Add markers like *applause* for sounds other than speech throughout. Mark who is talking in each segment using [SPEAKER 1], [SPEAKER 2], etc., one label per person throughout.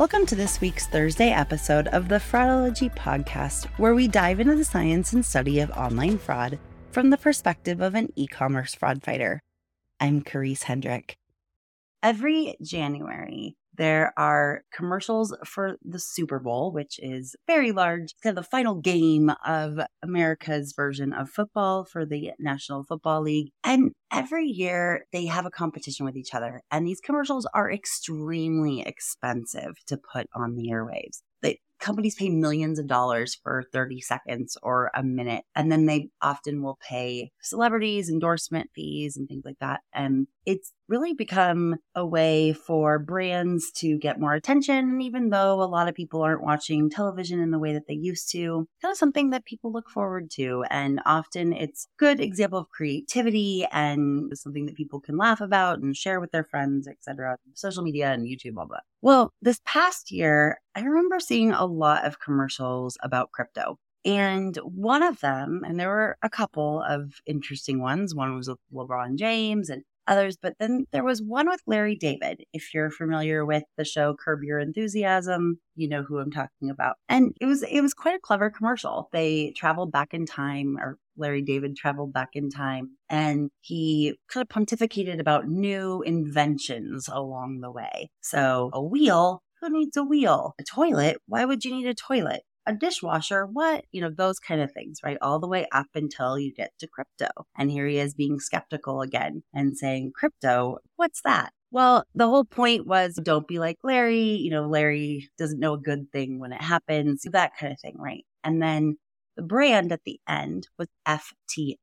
[SPEAKER 1] Welcome to this week's Thursday episode of the Fraudology podcast, where we dive into the science and study of online fraud from the perspective of an e commerce fraud fighter. I'm Karisse Hendrick. Every January, there are commercials for the Super Bowl, which is very large, kind of the final game of America's version of football for the National Football League. And every year they have a competition with each other. And these commercials are extremely expensive to put on the airwaves. They, companies pay millions of dollars for 30 seconds or a minute. And then they often will pay celebrities, endorsement fees, and things like that. And it's really become a way for brands to get more attention, even though a lot of people aren't watching television in the way that they used to. Kind of something that people look forward to. And often it's a good example of creativity and something that people can laugh about and share with their friends, etc. Social media and YouTube, all that. Well, this past year, I remember seeing a lot of commercials about crypto. And one of them, and there were a couple of interesting ones. One was with LeBron James, and others. But then there was one with Larry David. If you're familiar with the show Curb Your Enthusiasm, you know who I'm talking about. And it was it was quite a clever commercial. They traveled back in time, or Larry David traveled back in time, and he kind of pontificated about new inventions along the way. So a wheel who needs a wheel? A toilet? Why would you need a toilet? A dishwasher, what? You know, those kind of things, right? All the way up until you get to crypto. And here he is being skeptical again and saying, crypto, what's that? Well, the whole point was don't be like Larry. You know, Larry doesn't know a good thing when it happens, that kind of thing, right? And then the brand at the end was FTX.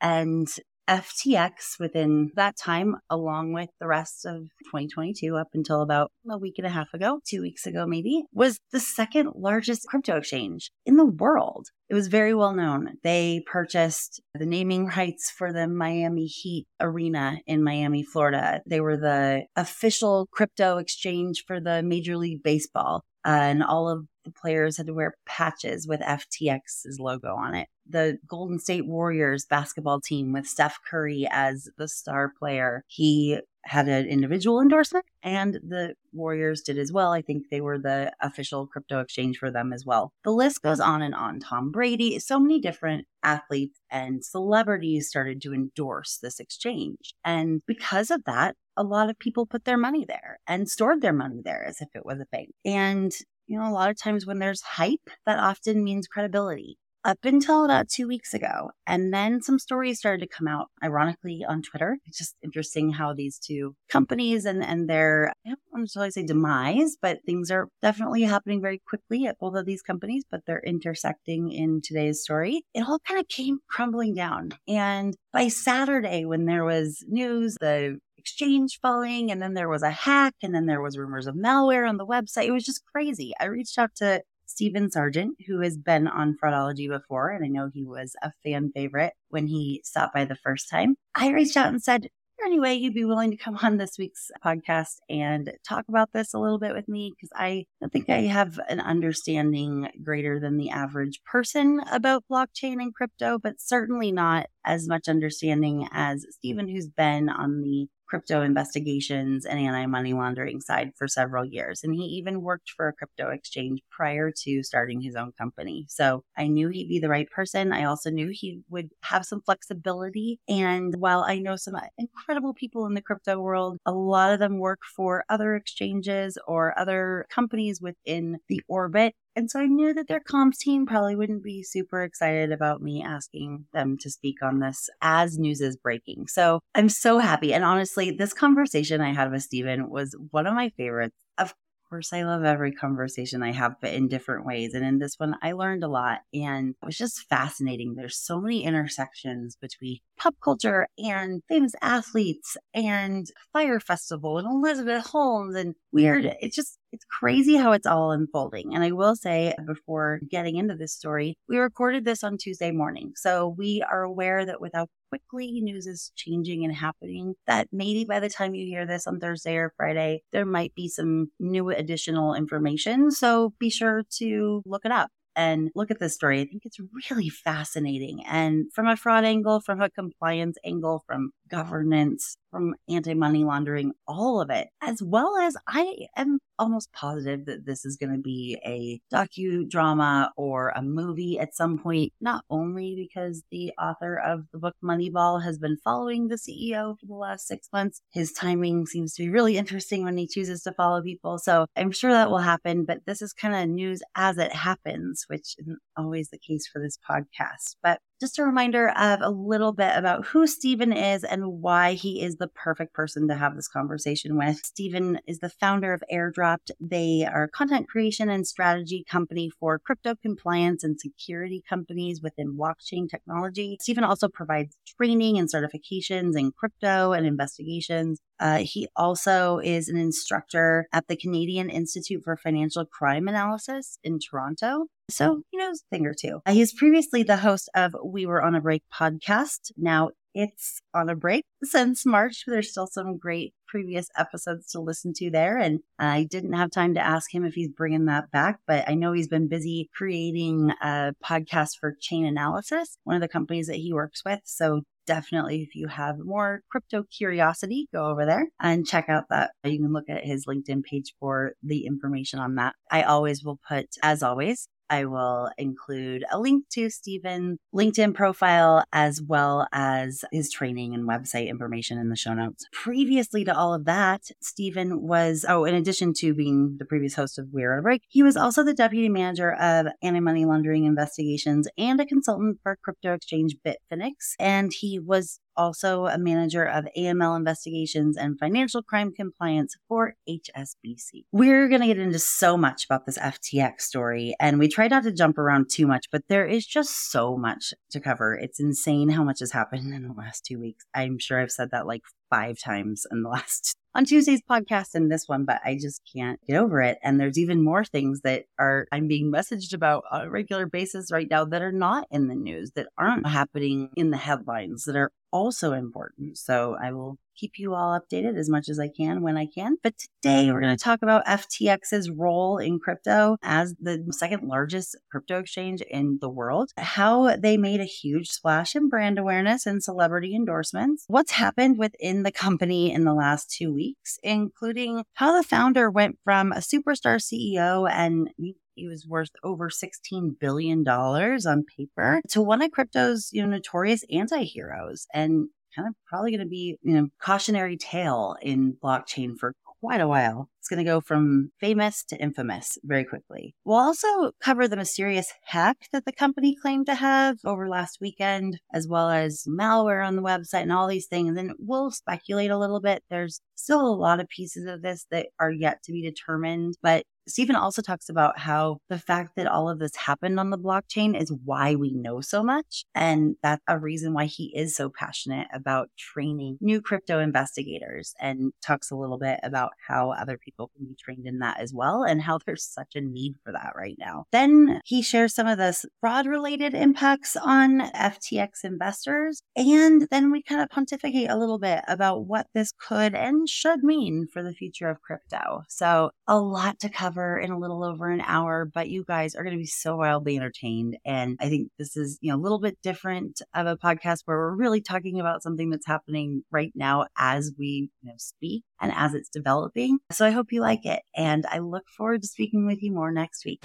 [SPEAKER 1] And FTX within that time, along with the rest of 2022 up until about a week and a half ago, two weeks ago maybe, was the second largest crypto exchange in the world. It was very well known. They purchased the naming rights for the Miami Heat Arena in Miami, Florida. They were the official crypto exchange for the Major League Baseball. Uh, and all of the players had to wear patches with FTX's logo on it. The Golden State Warriors basketball team with Steph Curry as the star player, he had an individual endorsement and the Warriors did as well. I think they were the official crypto exchange for them as well. The list goes on and on. Tom Brady, so many different athletes and celebrities started to endorse this exchange. And because of that, a lot of people put their money there and stored their money there as if it was a bank. And you know, a lot of times when there's hype, that often means credibility. Up until about two weeks ago. And then some stories started to come out, ironically, on Twitter. It's just interesting how these two companies and, and their, I don't want to say demise, but things are definitely happening very quickly at both of these companies, but they're intersecting in today's story. It all kind of came crumbling down. And by Saturday, when there was news, the exchange falling and then there was a hack and then there was rumors of malware on the website. It was just crazy. I reached out to Stephen Sargent, who has been on Fraudology before, and I know he was a fan favorite when he stopped by the first time. I reached out and said, anyway, you'd be willing to come on this week's podcast and talk about this a little bit with me because I don't think I have an understanding greater than the average person about blockchain and crypto, but certainly not as much understanding as Stephen, who's been on the crypto investigations and anti money laundering side for several years. And he even worked for a crypto exchange prior to starting his own company. So I knew he'd be the right person. I also knew he would have some flexibility. And while I know some incredible people in the crypto world, a lot of them work for other exchanges or other companies within the orbit and so I knew that their comms team probably wouldn't be super excited about me asking them to speak on this as news is breaking. So I'm so happy. And honestly, this conversation I had with Stephen was one of my favorites. Of course, I love every conversation I have, but in different ways. And in this one, I learned a lot and it was just fascinating. There's so many intersections between pop culture and famous athletes and Fyre Festival and Elizabeth Holmes and weird. It's just It's crazy how it's all unfolding. And I will say before getting into this story, we recorded this on Tuesday morning. So we are aware that with how quickly news is changing and happening, that maybe by the time you hear this on Thursday or Friday, there might be some new additional information. So be sure to look it up and look at this story. I think it's really fascinating. And from a fraud angle, from a compliance angle, from governance, from anti money laundering, all of it, as well as I am almost positive that this is going to be a docudrama or a movie at some point, not only because the author of the book Moneyball has been following the CEO for the last six months. His timing seems to be really interesting when he chooses to follow people. So I'm sure that will happen, but this is kind of news as it happens, which isn't always the case for this podcast. But just a reminder of a little bit about who Stephen is and why he is the perfect person to have this conversation with. Stephen is the founder of Airdropped. They are a content creation and strategy company for crypto compliance and security companies within blockchain technology. Stephen also provides training and certifications in crypto and investigations. Uh, he also is an instructor at the Canadian Institute for Financial Crime Analysis in Toronto. So he knows a thing or two. Uh, he's previously the host of We Were on a Break podcast. Now it's on a break since March. There's still some great previous episodes to listen to there. And I didn't have time to ask him if he's bringing that back, but I know he's been busy creating a podcast for Chainalysis, one of the companies that he works with. So definitely, if you have more crypto curiosity, go over there and check out that. You can look at his LinkedIn page for the information on that. I always will put, as always, I will include a link to Stephen's LinkedIn profile as well as his training and website information in the show notes. Previously to all of that, Stephen was, oh, in addition to being the previous host of We're on a Break, he was also the deputy manager of anti money laundering investigations and a consultant for crypto exchange Bitfinex. And he was also a manager of AML investigations and financial crime compliance for HSBC. We're going to get into so much about this FTX story, and we try not to jump around too much, but there is just so much to cover. It's insane how much has happened in the last two weeks. I'm sure I've said that like five times in the last *laughs* on Tuesday's podcast and this one, but I just can't get over it. And there's even more things that are I'm being messaged about on a regular basis right now that are not in the news, that aren't happening in the headlines, that are also important. So I will keep you all updated as much as I can when I can. But today we're going to talk about FTX's role in crypto as the second largest crypto exchange in the world, how they made a huge splash in brand awareness and celebrity endorsements, what's happened within the company in the last two weeks, including how the founder went from a superstar CEO and he was worth over $16 billion on paper to one of crypto's you know notorious anti-heroes and kind of probably going to be you know cautionary tale in blockchain for quite a while. It's going to go from famous to infamous very quickly. We'll also cover the mysterious hack that the company claimed to have over last weekend, as well as malware on the website and all these things. And then we'll speculate a little bit. There's still a lot of pieces of this that are yet to be determined, but Stephen also talks about how the fact that all of this happened on the blockchain is why we know so much. And that's a reason why he is so passionate about training new crypto investigators and talks a little bit about how other people can be trained in that as well and how there's such a need for that right now. Then he shares some of the fraud related impacts on FTX investors. And then we kind of pontificate a little bit about what this could and should mean for the future of crypto. So a lot to cover cover in a little over an hour, but you guys are going to be so wildly entertained. And I think this is, you know, a little bit different of a podcast where we're really talking about something that's happening right now as we you know, speak and as it's developing. So I hope you like it. And I look forward to speaking with you more next week.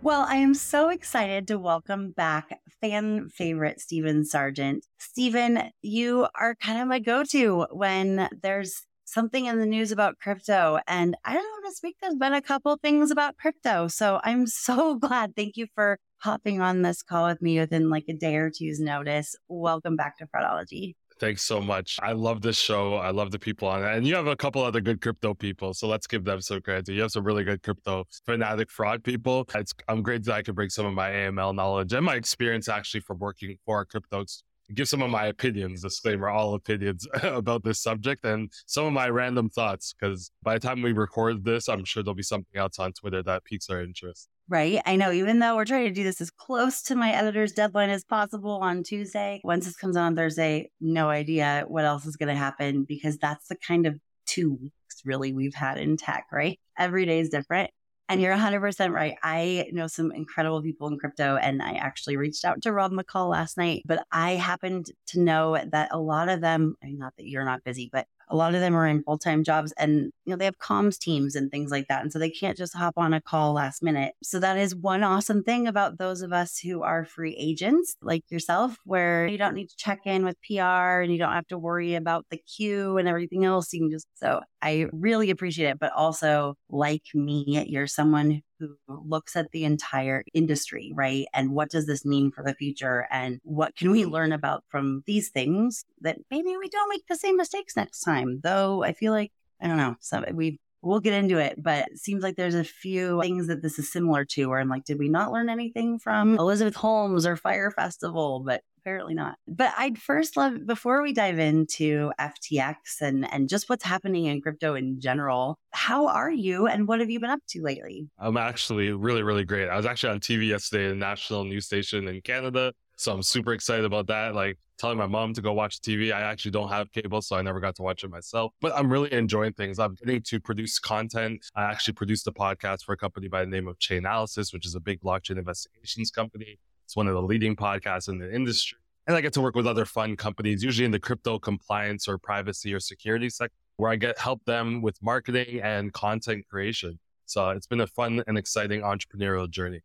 [SPEAKER 1] Well, I am so excited to welcome back fan favorite Stephen Sargent. Stephen, you are kind of my go to when there's something in the news about crypto. And I don't know, this week there's been a couple things about crypto. So I'm *laughs* so glad. Thank you for hopping on this call with me within like a day or two's notice. Welcome back to Fraudology.
[SPEAKER 2] Thanks so much. I love this show. I love the people on it. And you have a couple other good crypto people. So let's give them some credit. You have some really good crypto fanatic fraud people. It's, I'm great that I can bring some of my AML knowledge and my experience actually from working for crypto give some of my opinions, disclaimer, all opinions *laughs* about this subject and some of my random thoughts. Because by the time we record this, I'm sure there'll be something else on Twitter that piques our interest.
[SPEAKER 1] Right. I know, even though we're trying to do this as close to my editor's deadline as possible on Tuesday, once this comes on Thursday, no idea what else is going to happen because that's the kind of two weeks really we've had in tech, right? Every day is different. And you're 100% right. I know some incredible people in crypto, and I actually reached out to Rob McCall last night, but I happened to know that a lot of them, I mean, not that you're not busy, but a lot of them are in full-time jobs and you know they have comms teams and things like that and so they can't just hop on a call last minute. So that is one awesome thing about those of us who are free agents like yourself where you don't need to check in with pr and you don't have to worry about the queue and everything else. You can just so i really appreciate it but also like me you're someone who looks at the entire industry, right? And what does this mean for the future? And what can we learn about from these things that maybe we don't make the same mistakes next time? Though I feel like, I don't know, so we we'll get into it, but it seems like there's a few things that this is similar to where I'm like, did we not learn anything from Elizabeth Holmes or Fyre Festival? But apparently not. But I'd first love before we dive into FTX and and just what's happening in crypto in general. How are you and what have you been up to lately?
[SPEAKER 2] I'm actually really really great. I was actually on TV yesterday, a national news station in Canada. So I'm super excited about that. Like telling my mom to go watch TV. I actually don't have cable, so I never got to watch it myself. But I'm really enjoying things. I'm getting to produce content. I actually produced a podcast for a company by the name of Chainalysis, which is a big blockchain investigations company. It's one of the leading podcasts in the industry. And I get to work with other fun companies, usually in the crypto compliance or privacy or security sector, where I get help them with marketing and content creation. So it's been a fun and exciting entrepreneurial journey.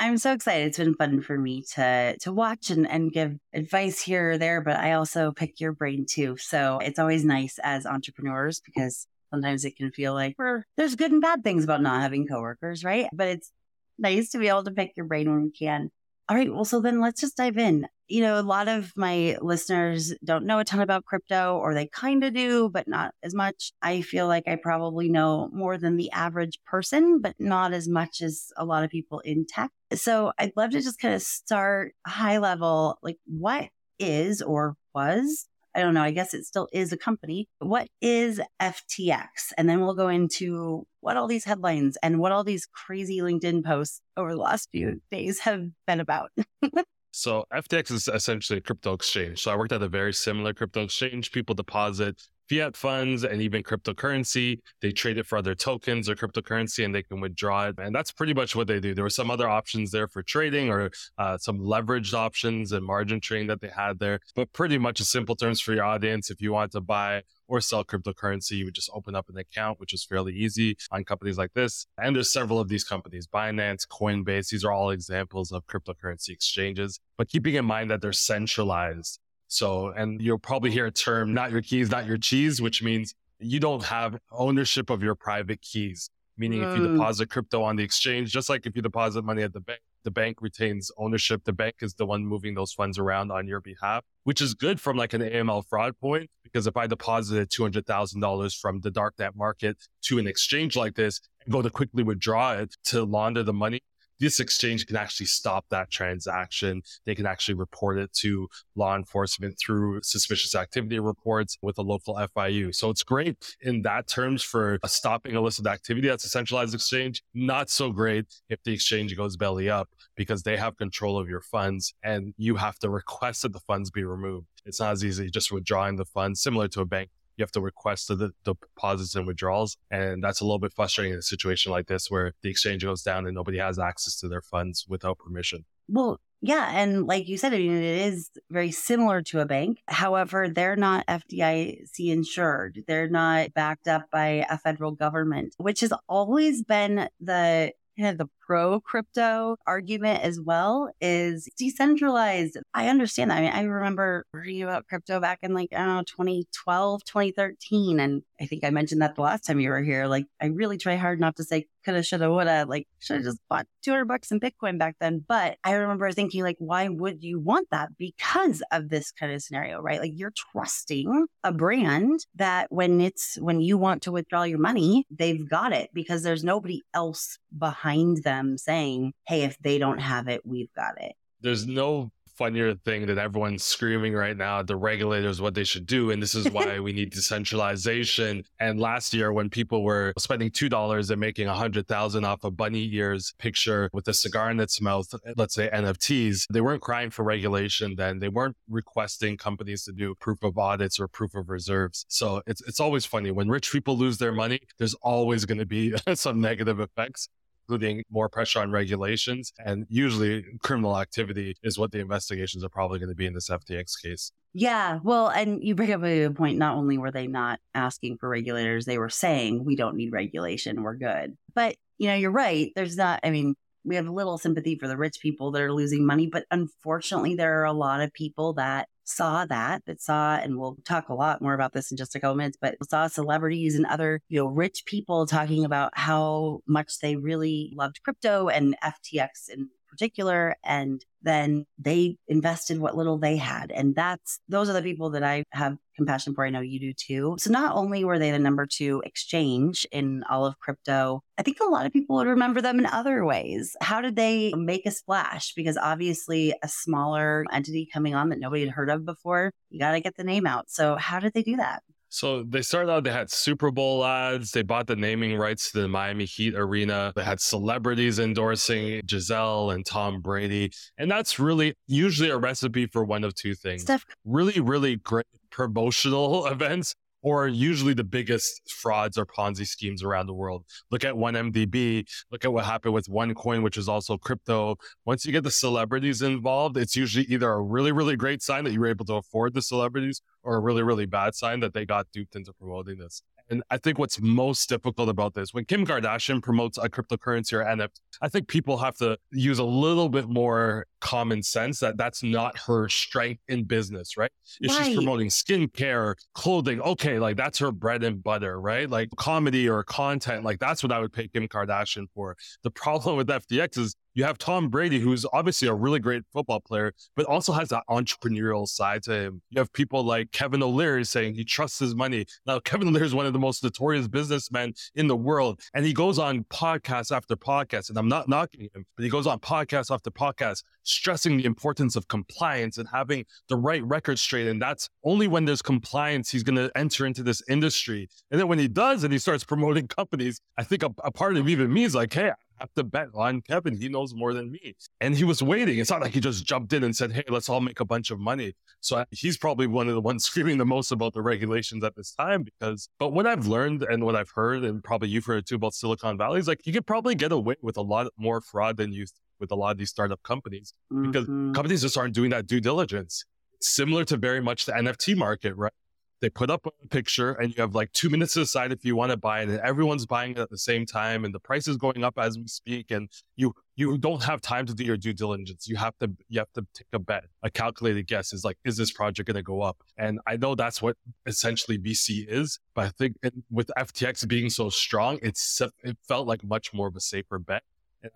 [SPEAKER 1] I'm so excited. It's been fun for me to to watch and, and give advice here or there, but I also pick your brain too. So it's always nice as entrepreneurs because sometimes it can feel like we're, there's good and bad things about not having coworkers, right? But it's nice to be able to pick your brain when we can. All right. Well, so then let's just dive in. You know, a lot of my listeners don't know a ton about crypto, or they kind of do, but not as much. I feel like I probably know more than the average person, but not as much as a lot of people in tech. So I'd love to just kind of start high level like, what is or was I don't know, I guess it still is a company. What is FTX? And then we'll go into what all these headlines and what all these crazy LinkedIn posts over the last few days have been about. *laughs*
[SPEAKER 2] so FTX is essentially a crypto exchange. So I worked at a very similar crypto exchange. People deposit fiat funds and even cryptocurrency. They trade it for other tokens or cryptocurrency and they can withdraw it. And that's pretty much what they do. There were some other options there for trading or uh, some leveraged options and margin trading that they had there. But pretty much in simple terms for your audience, if you want to buy or sell cryptocurrency, you would just open up an account, which is fairly easy on companies like this. And there's several of these companies, Binance, Coinbase. These are all examples of cryptocurrency exchanges, but keeping in mind that they're centralized. So, and you'll probably hear a term, not your keys, not your cheese, which means you don't have ownership of your private keys. Meaning, if you mm. deposit crypto on the exchange, just like if you deposit money at the bank, the bank retains ownership. The bank is the one moving those funds around on your behalf, which is good from like an AML fraud point. Because if I deposited $200,000 from the darknet market to an exchange like this and go to quickly withdraw it to launder the money, this exchange can actually stop that transaction. They can actually report it to law enforcement through suspicious activity reports with a local FIU. So it's great in that terms for stopping illicit activity. That's a centralized exchange. Not so great if the exchange goes belly up because they have control of your funds and you have to request that the funds be removed. It's not as easy just withdrawing the funds, similar to a bank you have to request the, the deposits and withdrawals. And that's a little bit frustrating in a situation like this where the exchange goes down and nobody has access to their funds without permission.
[SPEAKER 1] Well, yeah. And like you said, I mean, it is very similar to a bank. However, they're not FDIC insured. They're not backed up by a federal government, which has always been the kind of the pro crypto argument as well is decentralized. I understand that. I mean, I remember reading about crypto back in like, I don't know, 2012, 2013. And I think I mentioned that the last time you were here. Like, I really try hard not to say coulda, shoulda, woulda. Like, should have just bought 200 bucks in Bitcoin back then. But I remember thinking, like, why would you want that? Because of this kind of scenario, right? Like, you're trusting a brand that when it's, when you want to withdraw your money, they've got it because there's nobody else behind them saying, hey, if they don't have it, we've got it.
[SPEAKER 2] There's no funnier thing that everyone's screaming right now at the regulators what they should do and this is *laughs* why we need decentralization. And last year when people were spending two dollars and making a hundred thousand off a bunny ears picture with a cigar in its mouth let's say nfts they weren't crying for regulation then. They weren't requesting companies to do proof of audits or proof of reserves. So it's, it's always funny. When rich people lose their money there's always going to be *laughs* some negative effects including more pressure on regulations. And usually criminal activity is what the investigations are probably going to be in this FTX case.
[SPEAKER 1] Yeah. Well, and you bring up a good point. Not only were they not asking for regulators, they were saying, we don't need regulation. We're good. But, you know, you're right. There's not, I mean, we have little sympathy for the rich people that are losing money, but unfortunately, there are a lot of people that saw that, that saw, and we'll talk a lot more about this in just a couple minutes, but saw celebrities and other, you know, rich people talking about how much they really loved crypto and FTX in particular and then they invested what little they had and that's those are the people that i have compassion for i know you do too. So not only were they the number two exchange in all of crypto i think a lot of people would remember them in other ways. How did they make a splash? Because obviously a smaller entity coming on that nobody had heard of before you got to get the name out. So how did they do that
[SPEAKER 2] so they started out, they had Super Bowl ads. They bought the naming rights to the Miami Heat arena. They had celebrities endorsing Gisele and Tom Brady. And that's really usually a recipe for one of two things.
[SPEAKER 1] Steph-
[SPEAKER 2] really, really great promotional *laughs* events or usually the biggest frauds or Ponzi schemes around the world. Look at 1MDB. Look at what happened with OneCoin, which is also crypto. Once you get the celebrities involved, it's usually either a really, really great sign that you were able to afford the celebrities or a really, really bad sign that they got duped into promoting this. And I think what's most difficult about this, when Kim Kardashian promotes a cryptocurrency or NFT, I think people have to use a little bit more common sense that that's not her strength in business, right? If right. she's promoting skincare, clothing, okay, like that's her bread and butter, right? Like comedy or content, like that's what I would pay Kim Kardashian for. The problem with FTX is you have Tom Brady, who's obviously a really great football player, but also has that entrepreneurial side to him. You have people like Kevin O'Leary saying he trusts his money. Now, *laughs* Kevin O'Leary is one of the most notorious businessmen in the world, and he goes on podcast after podcast, and I'm not knocking him, but he goes on podcast after podcast stressing the importance of compliance and having the right record straight. And that's only when there's compliance, he's going to enter into this industry. And then when he does and he starts promoting *laughs* companies, I think a, a part of even me is like, hey, have to bet on Kevin. He knows more than me. And he was waiting. It's not like he just jumped in and said, Hey, let's all make a bunch of money. So he's probably one of the ones *laughs* screaming the most about the regulations at this time because, but what I've learned and what I've heard, and probably you've heard too about Silicon Valley is like you could probably get away with a lot more fraud than you with a lot of these startup companies because mm-hmm. companies just aren't doing that due diligence. similar to very much the NFT market, right? They put up a picture and you have like two minutes to decide if you want to buy it and everyone's buying it at the same time and the price is going up as we speak and you you don't have time to do your due diligence. You have to you have to take a bet. A calculated guess is like, is this project going to go up? And I know that's what essentially VC is, but I think it, with FTX being so strong, it's it felt like much more of a safer bet.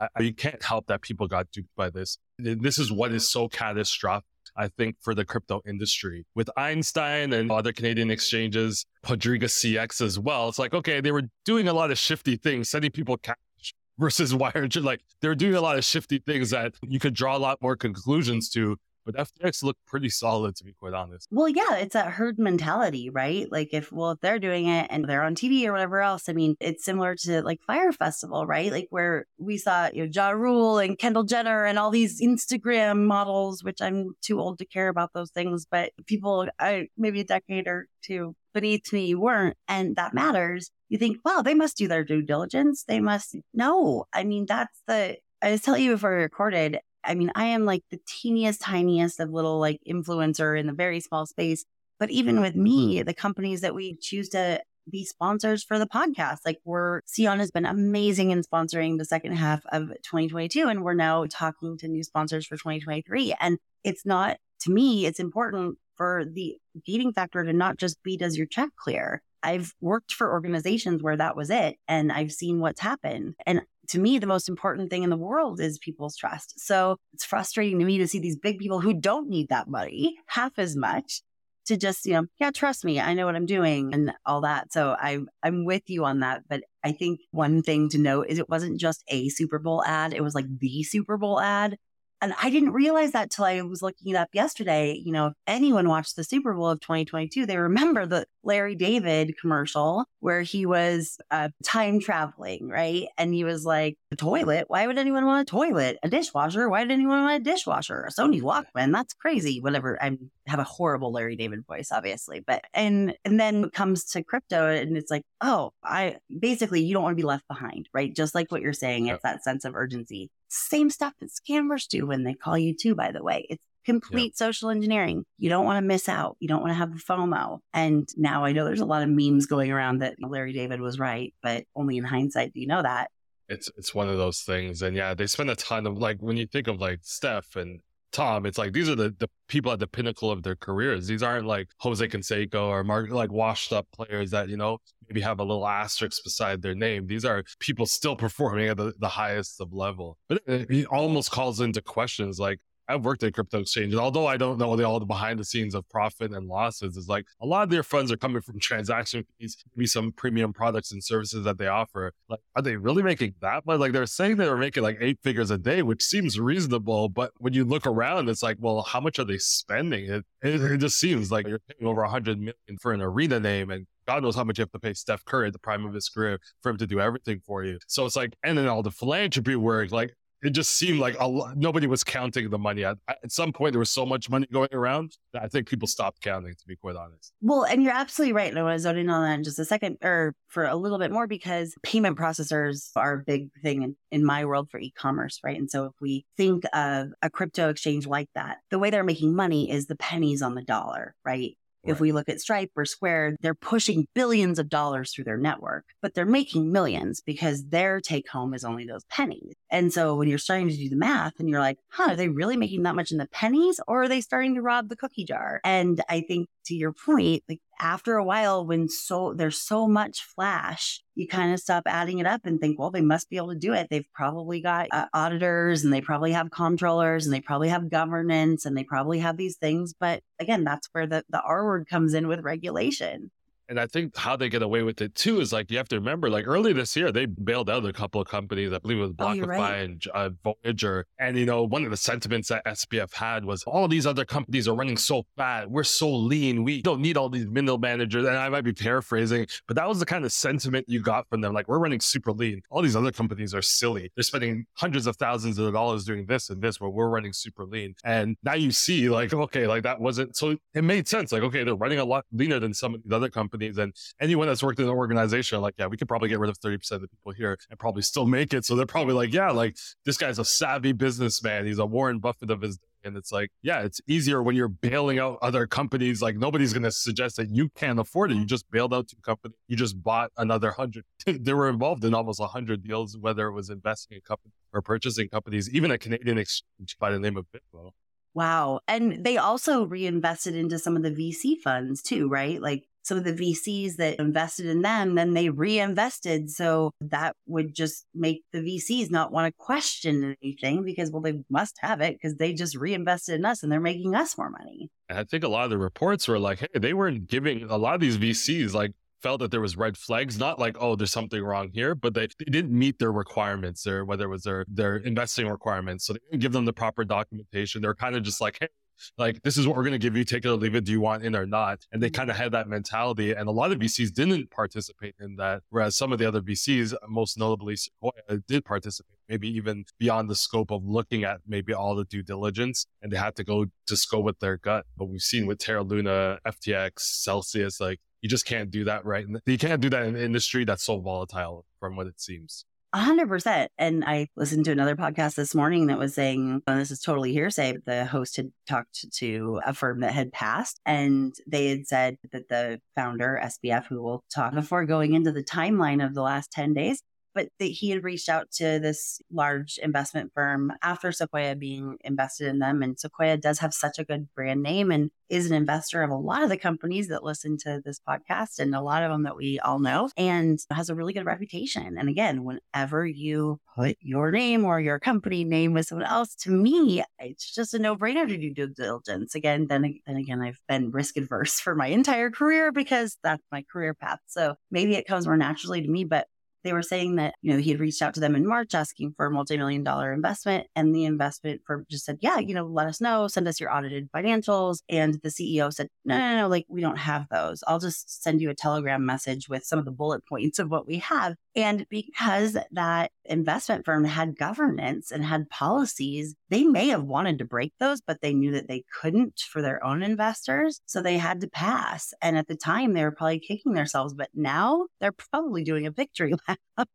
[SPEAKER 2] I, you can't help that people got duped by this. This is what is so catastrophic I think, for the crypto industry. With Einstein and other Canadian exchanges, Quadriga CX as well, it's like, okay, they were doing a lot of shifty things, sending people cash versus *laughs* wire. Like they're doing a lot of shifty things that you could draw a lot more conclusions to but FTX looked pretty solid, to be quite honest.
[SPEAKER 1] Well, yeah, it's that herd mentality, right? Like if well, if they're doing it and they're on TV or whatever else, I mean, it's similar to like Fyre Festival, right? Like where we saw you know Ja Rule and Kendall Jenner and all these Instagram models, which I'm too old to care about those things, but people, I maybe a decade or two beneath me weren't, and that matters. You think, well, they must do their due diligence. They must. No, I mean that's the I was telling you before we recorded, I mean, I am like the teeniest, tiniest of little like influencer in the very small space. But even with me, the companies that we choose to be sponsors for the podcast, like we're, SEON has been amazing in sponsoring the second half of 2022. And we're now talking to new sponsors for 2023. And it's not, to me, it's important for the gating factor to not just be, does your check clear? I've worked for organizations where that was it and I've seen what's happened. And to me, the most important thing in the world is people's trust. So it's frustrating to me to see these big people who don't need that money half as much to just, you know, yeah, trust me, I know what I'm doing and all that. So I, I'm with you on that. But I think one thing to note is it wasn't just a Super Bowl ad. It was like the Super Bowl ad. And I didn't realize that till I was looking it up yesterday. You know, if anyone watched the Super Bowl of 2022, they remember the Larry David commercial where he was uh, time traveling, right? And he was like, a toilet? Why would anyone want a toilet? A dishwasher? Why would anyone want a dishwasher? A Sony Walkman? That's crazy. Whatever. I have a horrible Larry David voice, obviously, but and and then it comes to crypto, and it's like, oh, I basically you don't want to be left behind, right? Just like what you're saying, it's that sense of urgency. Same stuff that scammers do when they call you too, by the way. It's complete social engineering. You don't want to miss out. You don't want to have the FOMO. And now I know there's a lot of memes going around that Larry David was right, but only in hindsight do you know that.
[SPEAKER 2] It's it's one of those things. And yeah, they spend a ton of like when you think of like Steph and Tom, it's like these are the, the people at the pinnacle of their careers. These aren't like Jose Canseco or Mark, like washed up players that, you know, maybe have a little asterisk beside their name. These are people still performing at the, the highest of level. But it, it almost calls into questions like, I've worked at crypto exchanges, although I don't know the, all the behind the scenes of profit and losses. Is like a lot of their funds are coming from *laughs* transaction fees, maybe some premium products and services that they offer. Like, are they really making that much? Like they're saying they are making like eight figures a day, which seems reasonable. But when you look around, it's like, well, how much are they spending? It, it, it just seems like you're paying over a hundred million for an arena name and God knows how much you have to pay Steph Curry at the prime of his career for him to do everything for you. So it's like, and then all the philanthropy work, like it just seemed like a lot, nobody was counting the money. At, at some point, there was so much money going around that I think people stopped counting, to be quite honest.
[SPEAKER 1] Well, and you're absolutely right. And I want to zone in on that in just a second, or for a little bit more, because payment processors are a big thing in, in my world for e commerce, right? And so if we think of a crypto exchange like that, the way they're making money is the pennies on the dollar, right? If we look at Stripe or Square, they're pushing billions of dollars through their network, but they're making millions because their take home is only those pennies. And so when you're starting to do the math and you're like, huh, are they really making that much in the pennies or are they starting to rob the cookie jar? And I think to your point, like after a while, when so there's so much flash, you kind of stop adding it up and think, well, they must be able to do it. They've probably got uh, auditors and they probably have comptrollers and they probably have governance and they probably have these things. But again, that's where the, the R word comes in with regulation.
[SPEAKER 2] And I think how they get away with it too is like you have to remember, like early this year, they bailed out a couple of companies. I believe it was oh, BlockFi oh, right. and uh, Voyager. And you know, one of the sentiments that SBF had was all these other companies are running so fat. We're so lean. We don't need all these middle managers. And I might be paraphrasing, but that was the kind of sentiment you got from them. Like we're running super lean. All these other companies are silly. They're spending hundreds of thousands of dollars doing this and this, where we're running super lean. And now you see, like, okay, like that wasn't so. It made sense. Like, okay, they're running a lot leaner than some of these other companies companies and anyone that's worked in an organization, like, yeah, we could probably get rid of 30% of the people here and probably still make it. So they're probably like, yeah, like this guy's a savvy businessman. He's a Warren Buffett of his and it's like, yeah, it's easier when you're bailing out other companies. Like nobody's going to suggest that you can't afford it. You just bailed out two companies. You just bought another hundred. *laughs* they were involved in almost hundred deals, whether it was investing in companies or purchasing companies, even a Canadian exchange by the name of Bitvo.
[SPEAKER 1] Wow. And they also reinvested into some of the VC funds too, right? Like some of the VCs that invested in them, then they reinvested. So that would just make the VCs not want to question anything because, well, they must have it because they just reinvested in us and they're making us more money.
[SPEAKER 2] I think a lot of the reports were like, hey, they weren't giving a lot of these VCs like felt that there was red flags, not like, oh, there's something wrong here, but they, they didn't meet their requirements or whether it was their, their investing requirements. So they didn't give them the proper documentation. They're kind of just like, hey, like this is what we're going to give you take it or leave it do you want in or not? And they mm-hmm. kind of had that mentality and a lot of vcs didn't participate in that whereas some of the other vcs most notably sequoia did participate maybe even beyond the scope of looking at maybe all the due diligence and they had to go just go with their gut. But we've seen with terra luna ftx celsius like you just can't do that right you can't do that in an industry that's so volatile from what it seems
[SPEAKER 1] hundred percent. And I listened to another podcast this morning that was saying, and this is totally hearsay, but the host had talked to a firm that had passed and they had said that the founder, SBF, who will talk before going into the timeline of the last 10 days, but that he had reached out to this large investment firm after Sequoia being invested in them. And Sequoia does have such a good brand name and is an investor of a lot of the companies that listen to this podcast and a lot of them that we all know and has a really good reputation. And again, whenever you put your name or your company name with someone else, to me, it's just a no brainer to do due diligence. Again, then, then again, I've been risk adverse for my entire career because that's my career path. So maybe it comes more naturally to me, but they were saying that, you know, he had reached out to them in March asking for a multi-million dollar investment. And the investment firm just said, yeah, you know, let us know, send us your audited financials. And the CEO said, no, no, no, like we don't have those. I'll just send you a telegram message with some of the bullet points of what we have. And because that investment firm had governance and had policies, they may have wanted to break those, but they knew that they couldn't for their own investors. So they had to pass. And at the time, they were probably kicking themselves, but now they're probably doing a victory *laughs* lap.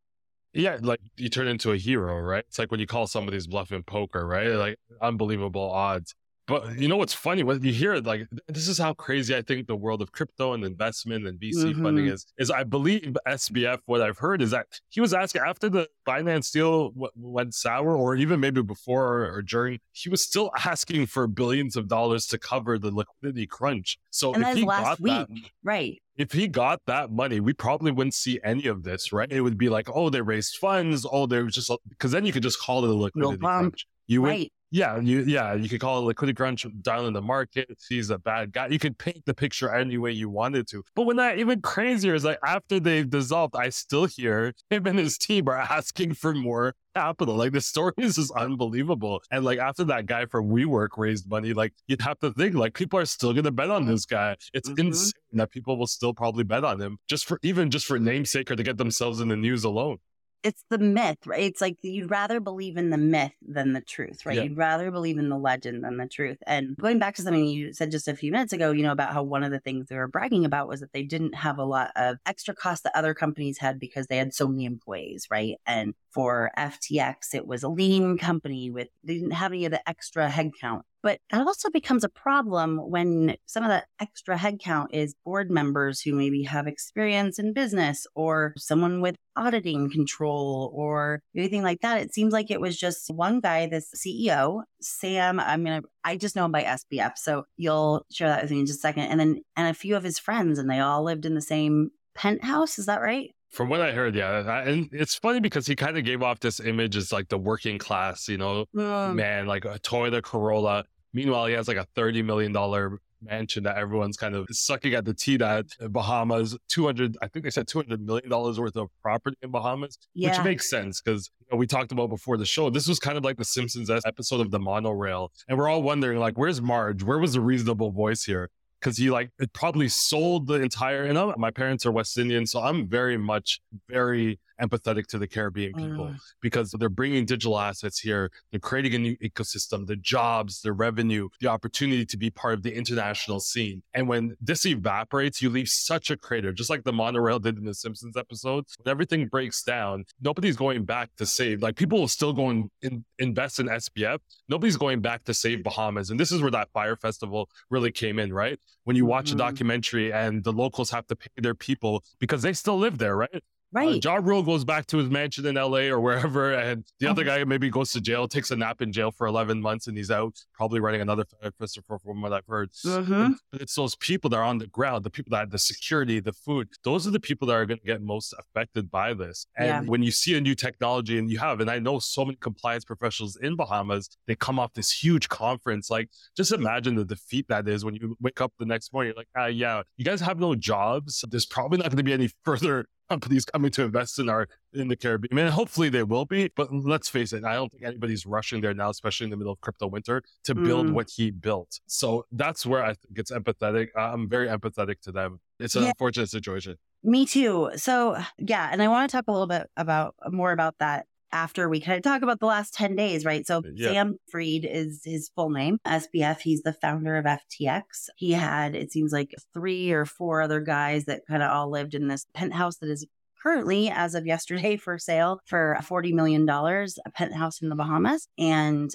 [SPEAKER 2] Yeah, like you turn into a hero, right? It's like when you call somebody's bluff in poker, right? Like unbelievable odds. But you know what's funny? When you hear it, like this is how crazy I think the world of crypto and investment and VC mm-hmm. funding is. Is I believe SBF. What I've heard is that he was asking after the Binance deal w- went sour, or even maybe before or, during, he was still asking for billions of dollars to cover the liquidity crunch. So
[SPEAKER 1] and
[SPEAKER 2] if he
[SPEAKER 1] last
[SPEAKER 2] got
[SPEAKER 1] week,
[SPEAKER 2] that,
[SPEAKER 1] right?
[SPEAKER 2] if he got that money, we probably wouldn't see any of this, right? It would be like, oh, they raised funds. Oh, they were just because then you could just call it a liquidity crunch. You would,
[SPEAKER 1] right.
[SPEAKER 2] Yeah, you yeah, you could call it liquidity crunch, dial in the market. He's a bad guy. You could paint the picture any way you wanted to. But when that even crazier is like after they've dissolved, I still hear him and his team are asking for more capital. Like the story is just unbelievable. And like after that guy from WeWork raised money, like you'd have to think like people are still gonna bet on this guy. It's mm-hmm. insane that people will still probably bet on him just for even just for namesake or to get themselves in the news alone
[SPEAKER 1] it's the myth, right? It's like you'd rather believe in the myth than the truth, right?
[SPEAKER 2] Yeah.
[SPEAKER 1] You'd rather believe in the legend than the truth. And going back to something you said just a few minutes ago, you know, about how one of the things they were bragging about was that they didn't have a lot of extra costs that other companies had because they had so many employees, right? And for FTX, it was a lean company with, they didn't have any of the extra headcount. But it also becomes a problem when some of that extra headcount is board members who maybe have experience in business or someone with auditing control or anything like that. It seems like it was just one guy, this CEO, Sam. Going to, I just know him by SBF. So you'll share that with me in just a second. And then, and a few of his friends, and they all lived in the same penthouse. Is that right?
[SPEAKER 2] From what I heard, yeah, and it's funny because he kind of gave off this image as like the working class, you know, man, like a Toyota Corolla. Meanwhile, he has like a thirty million dollar mansion that everyone's kind of sucking at the teat at Bahamas. Two hundred, I think they said two hundred million dollars worth of property in Bahamas,
[SPEAKER 1] yeah.
[SPEAKER 2] which makes sense because you know, we talked about before the show. This was kind of like the Simpsons episode of the monorail, and we're all wondering like, where's Marge? Where was the reasonable voice here? Because he like it probably sold the entire and I'm, my parents are west indian so i'm very much very empathetic to the Caribbean people mm. because they're bringing digital assets here. They're creating a new ecosystem, the jobs, the revenue, the opportunity to be part of the international scene. And when this evaporates, you leave such a crater, just like the monorail did in the Simpsons episode. When everything breaks down, nobody's going back to save. Like people will still go and in, invest in SBF. Nobody's going back to save Bahamas. And this is where that fyre festival really came in, right? When you watch mm-hmm. a documentary and the locals have to pay their people because they still live there, right?
[SPEAKER 1] Uh, right.
[SPEAKER 2] Uh, Rule goes back to his mansion in LA or wherever, and the other uh-huh. guy maybe goes to jail, takes a nap in jail for 11 months, and he's out, probably writing another Christopher from what I've heard.
[SPEAKER 1] Mm-hmm.
[SPEAKER 2] But it's those people that are on the ground, the people that have the security, the food. Those are the people that are going to get most affected by this. And yeah. when you see a new technology, and you have, and I know so many compliance professionals in Bahamas, they come off this huge conference. Like, just imagine the defeat that is when you wake up the next morning. You're like, ah, yeah, you guys have no jobs. There's probably not going to be any *laughs* further companies coming to invest in our in the Caribbean. I mean, hopefully they will be, but let's face it, I don't think anybody's rushing there now, especially in the middle of crypto winter, to build mm. what he built. So that's where I think it's empathetic. I'm very empathetic to them. It's an yeah. unfortunate situation.
[SPEAKER 1] Me too. So yeah, and I want to talk a little bit about more about that after we kind of talk about the last 10 days, right? So uh, yeah. Sam Fried is his full name, SBF. He's the founder of FTX. He had, it seems like three or four other guys that kind of all lived in this penthouse that is currently, as of yesterday, *laughs* for sale for $40 million, a penthouse in the Bahamas, and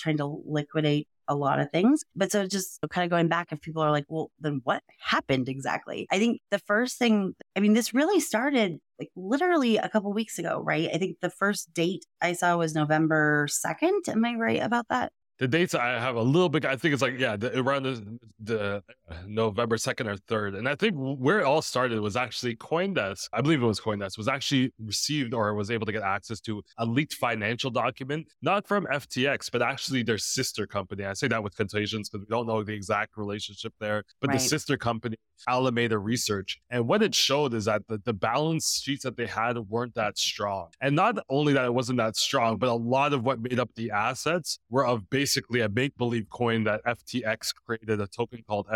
[SPEAKER 1] trying to liquidate a lot of things. But so just kind of going back, if people are like, well, then what happened exactly? I think the first thing, I mean, this really started like literally a couple weeks ago, right? I think the first date I saw was November 2nd. Am I right about that?
[SPEAKER 2] The dates I have a little bit, I think it's like, yeah, the, around the, the November 2nd or 3rd. And I think where it all started was actually Coindesk. I believe it was Coindesk was actually received or was able to get access to a leaked financial document, not from FTX, but actually their sister company. I say that with quotations because we don't know the exact relationship there, but right. the sister company, Alameda Research. And what it showed is that the, the balance sheets that they had weren't that strong. And not only that it wasn't that strong, but a lot of what made up the assets were of basically a make believe coin that FTX created, a token called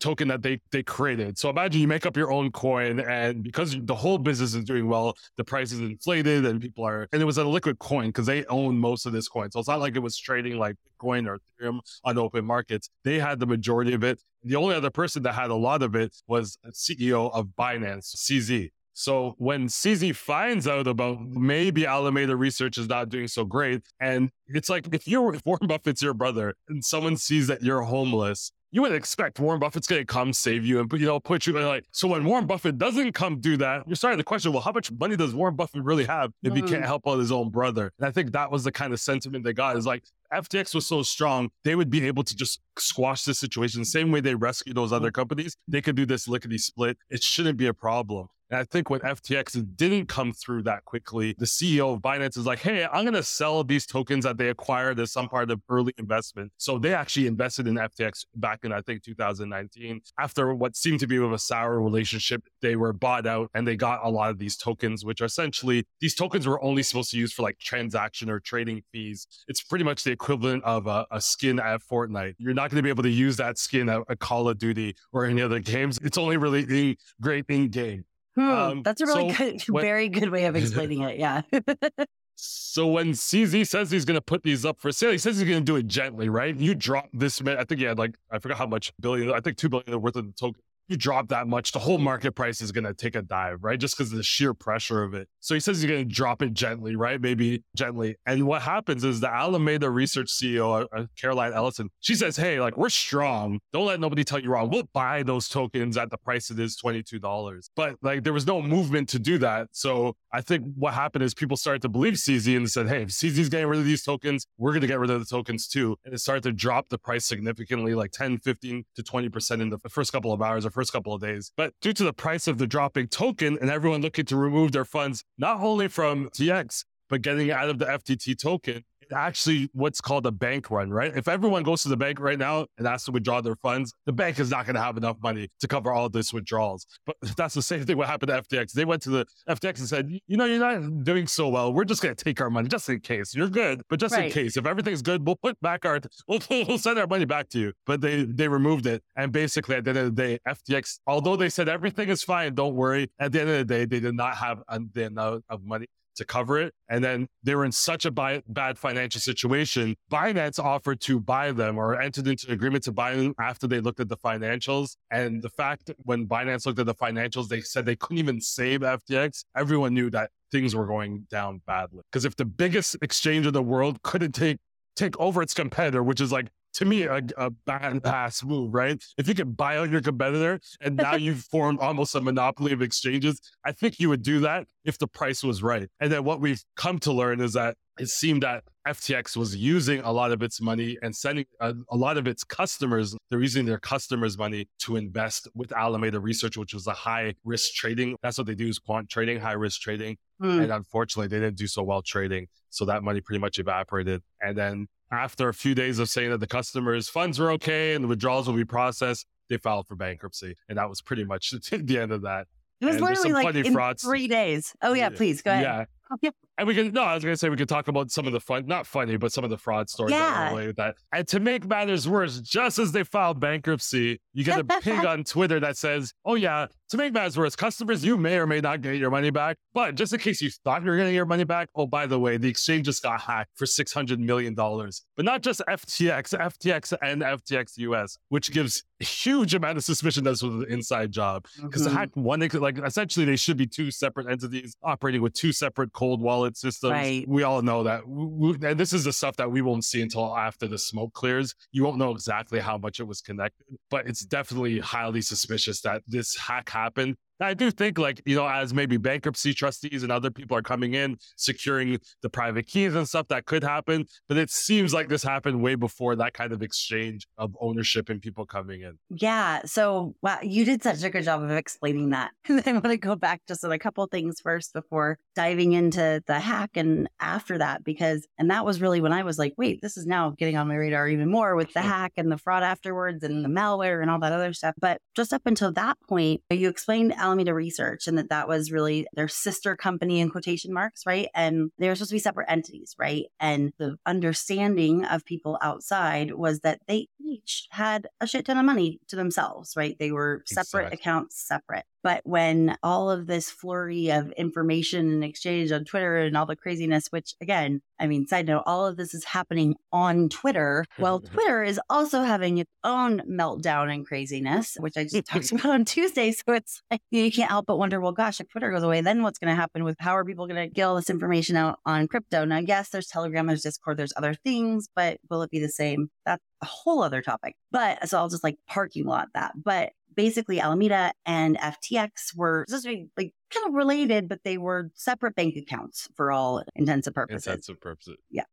[SPEAKER 2] Token that they, they created. So imagine you make up your own coin, and because the whole business is doing well, the price is inflated and people are, and it was a liquid coin because they own most of this coin. So it's not like it was trading like Bitcoin or Ethereum on open markets. They had the majority of it. The only other person that had a lot of it was CEO of Binance, CZ. So when CZ finds out about maybe Alameda Research is not doing so great, and it's like if you're if Warren Buffett's your brother and someone sees that you're homeless, you would expect Warren Buffett's going to come save you and you know put you in like. So when Warren Buffett doesn't come do that, you're starting to question, well, how much money does Warren Buffett really have if he can't mm. help out his own brother? And I think that was the kind of sentiment they got. Is like FTX was so strong, they would be able to just squash the situation the same way they rescue those other mm. companies. They could do this lickety split. It shouldn't be a problem. And I think when FTX didn't come through that quickly, the CEO of Binance is like, hey, I'm going to sell these tokens that they acquired as some part of early investment. So they actually invested in FTX back in, I think, 2019. After what seemed to be a sour relationship, they were bought out and they got a lot of these tokens, which are essentially these tokens were only supposed to use for like transaction or trading fees. It's pretty much the equivalent of a, a skin at Fortnite. You're not going to be able to use that skin at, at Call of Duty or any other games. It's only really the great in game.
[SPEAKER 1] Hmm, um, that's a really so good, *laughs* when, very good way of *laughs* explaining it. Yeah. *laughs*
[SPEAKER 2] so when CZ says he's going to put these up for sale, he says he's going to do it gently, right? You drop this, man I think he had like, I forgot how much billion, I think 2 billion worth of the token you drop that much, the whole market price is going to take a dive, right? Just because of the sheer pressure of it. So he says he's going to drop it gently, right? Maybe gently. And what happens is the Alameda research CEO, uh, uh, Caroline Ellison, she says, Hey, like we're strong. Don't let nobody tell you wrong. We'll buy those tokens at the price it is $22. But like there was no movement to do that. So I think what happened is people started to believe CZ and said, Hey, if CZ's getting rid of these tokens, we're going to get rid of the tokens too. And it started to drop the price significantly, like 10, 15 to 20% in the first couple of hours or first couple of days. But due to the price of the dropping token and everyone looking to remove their funds, not only from FTX, but getting out of the FTT token, actually what's called a bank run, right? If everyone goes to the bank right now and asks to withdraw their funds, the bank is not going to have enough money to cover all this withdrawals. But *laughs* that's the same thing what happened to FTX. They went to the FTX and said, you know, you're not doing so well. We're just going to take our money just in case. You're good, but just right. in case. If everything's good, we'll put back our, *laughs* we'll, we'll send our money back to you. But they, they removed it. And basically at the end of the day, FTX, although they said everything is fine, don't worry. At the end of the day, they did not have the amount of money to cover it. And then they were in such a bad financial situation. Binance offered to buy them or entered into an agreement to buy them after they looked at the financials. And the fact when Binance looked at the financials, they said they couldn't even save FTX. Everyone knew that things were going down badly. Because if the biggest exchange in the world couldn't take take over its competitor, which is like to me a, a badass move, right? If you can buy out your competitor and now *laughs* you've formed almost a monopoly of exchanges, I think you would do that if the price was right. And then what we've come to learn is that it seemed that FTX was using a lot of its money and sending a, a, lot of its customers, they're using their customers' money to invest with Alameda Research, which was a high risk trading. That's what they do is quant trading, high risk trading. Mm. And unfortunately, they didn't do so well trading. So that money pretty much evaporated. And then after a few days of saying that the customers' funds were okay and the withdrawals will be processed, they filed for bankruptcy. And that was pretty much *laughs* the end of that.
[SPEAKER 1] It was
[SPEAKER 2] and
[SPEAKER 1] literally like in frauds. three days. Oh yeah, please go ahead.
[SPEAKER 2] Yeah. Oh, *laughs* yep. And we can no, I was gonna say we could talk about some of the fun, not funny, but some of the fraud stories yeah. that with that. And to make matters worse, just as they filed bankruptcy, you get a *laughs* ping on Twitter that says, "Oh yeah, to make matters worse, customers, you may or may not get your money back, but just in case you thought you were getting your money back, oh by the way, the exchange just got hacked for six hundred million dollars. But not just FTX, FTX and FTX US, which gives a huge amount of suspicion that's with an inside job because mm-hmm. the hack one, like essentially they should be two separate entities operating with two separate cold systems. Right. We all know that. We, and this is the stuff that we won't see until after the smoke clears. You won't know exactly how much it was connected, but it's definitely highly suspicious that this hack happened I do think, like, you know, as maybe bankruptcy trustees and other people are coming in, securing the private keys and stuff, that could happen. But it seems like this happened way before that kind of exchange of ownership and people coming in.
[SPEAKER 1] Yeah. So, wow, you did such a good job of explaining that. *laughs* I want to go back just on a couple things first before diving into the hack and after that, because, and that was really when I was like, wait, this is now getting on my radar even more with the hack and the fraud afterwards and the malware and all that other stuff. But just up until that point, you explained Alameda Research and that that was really their sister company in quotation marks, right? And they were supposed to be separate entities, right? And the understanding of people outside was that they each had a shit ton of money to themselves, right? They were separate exactly. accounts, separate. But when all of this flurry of information and exchange on Twitter and all the craziness, which again, I mean, side note, all of this is happening on Twitter. Well, *laughs* Twitter is also having its own meltdown and craziness, which I just talked *laughs* about on Tuesday. So it's like, *laughs* you can't help but wonder, well, gosh, if Twitter goes away, then what's going to happen with how are people going to get all this information out on crypto? Now, yes, there's Telegram, there's Discord, there's other things, but will it be the same? That's a whole other topic. But so I'll just like parking lot that. But basically Alameda and FTX were just like kind of related, but they were separate bank accounts for all intents and purposes.
[SPEAKER 2] Intents and purposes.
[SPEAKER 1] Yeah.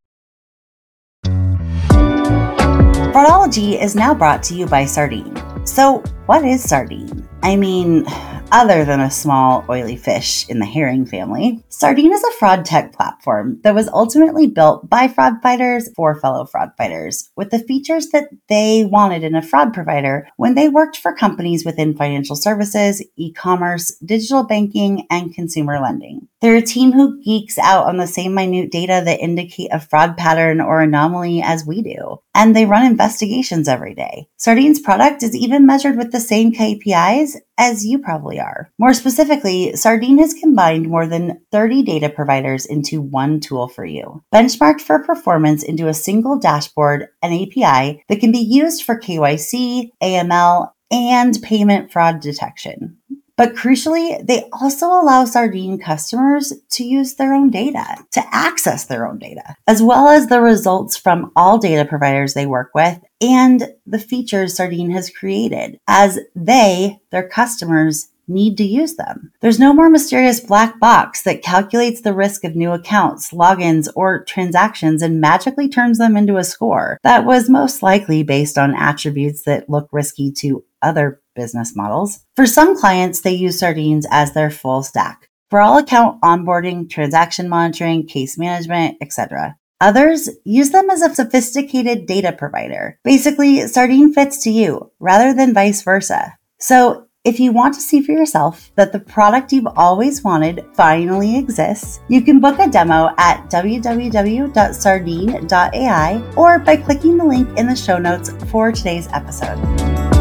[SPEAKER 1] Fraudology is now brought to you by Sardine. So, what is sardine? I mean, other than a small oily fish in the herring family, Sardine is a fraud tech platform that was ultimately built by fraud fighters for fellow fraud fighters with the features that they wanted in a fraud provider when they worked for companies within financial services, e commerce, digital banking, and consumer lending. They're a team who geeks out on the same minute data that indicate a fraud pattern or anomaly as we do, and they run investigations every day. Sardine's product is even measured with the same KPIs as you probably are. More specifically, Sardine has combined more than 30 data providers into one tool for you, benchmarked for performance into a single dashboard and API that can be used for KYC, AML, and payment fraud detection. But crucially, they also allow Sardine customers to use their own data, to access their own data, as well as the results from all data providers they work with and the features Sardine has created as they, their customers, need to use them. There's no more mysterious black box that calculates the risk of new accounts, logins, or transactions and magically turns them into a score that was most likely based on attributes that look risky to other business models. For some clients, they use Sardines as their full stack for all account onboarding, transaction monitoring, case management, etc. Others use them as a sophisticated data provider. Basically, Sardine fits to you rather than vice versa. So if you want to see for yourself that the product you've always wanted finally exists, you can book a demo at www.sardine.ai or by clicking the link in the show notes for today's episode.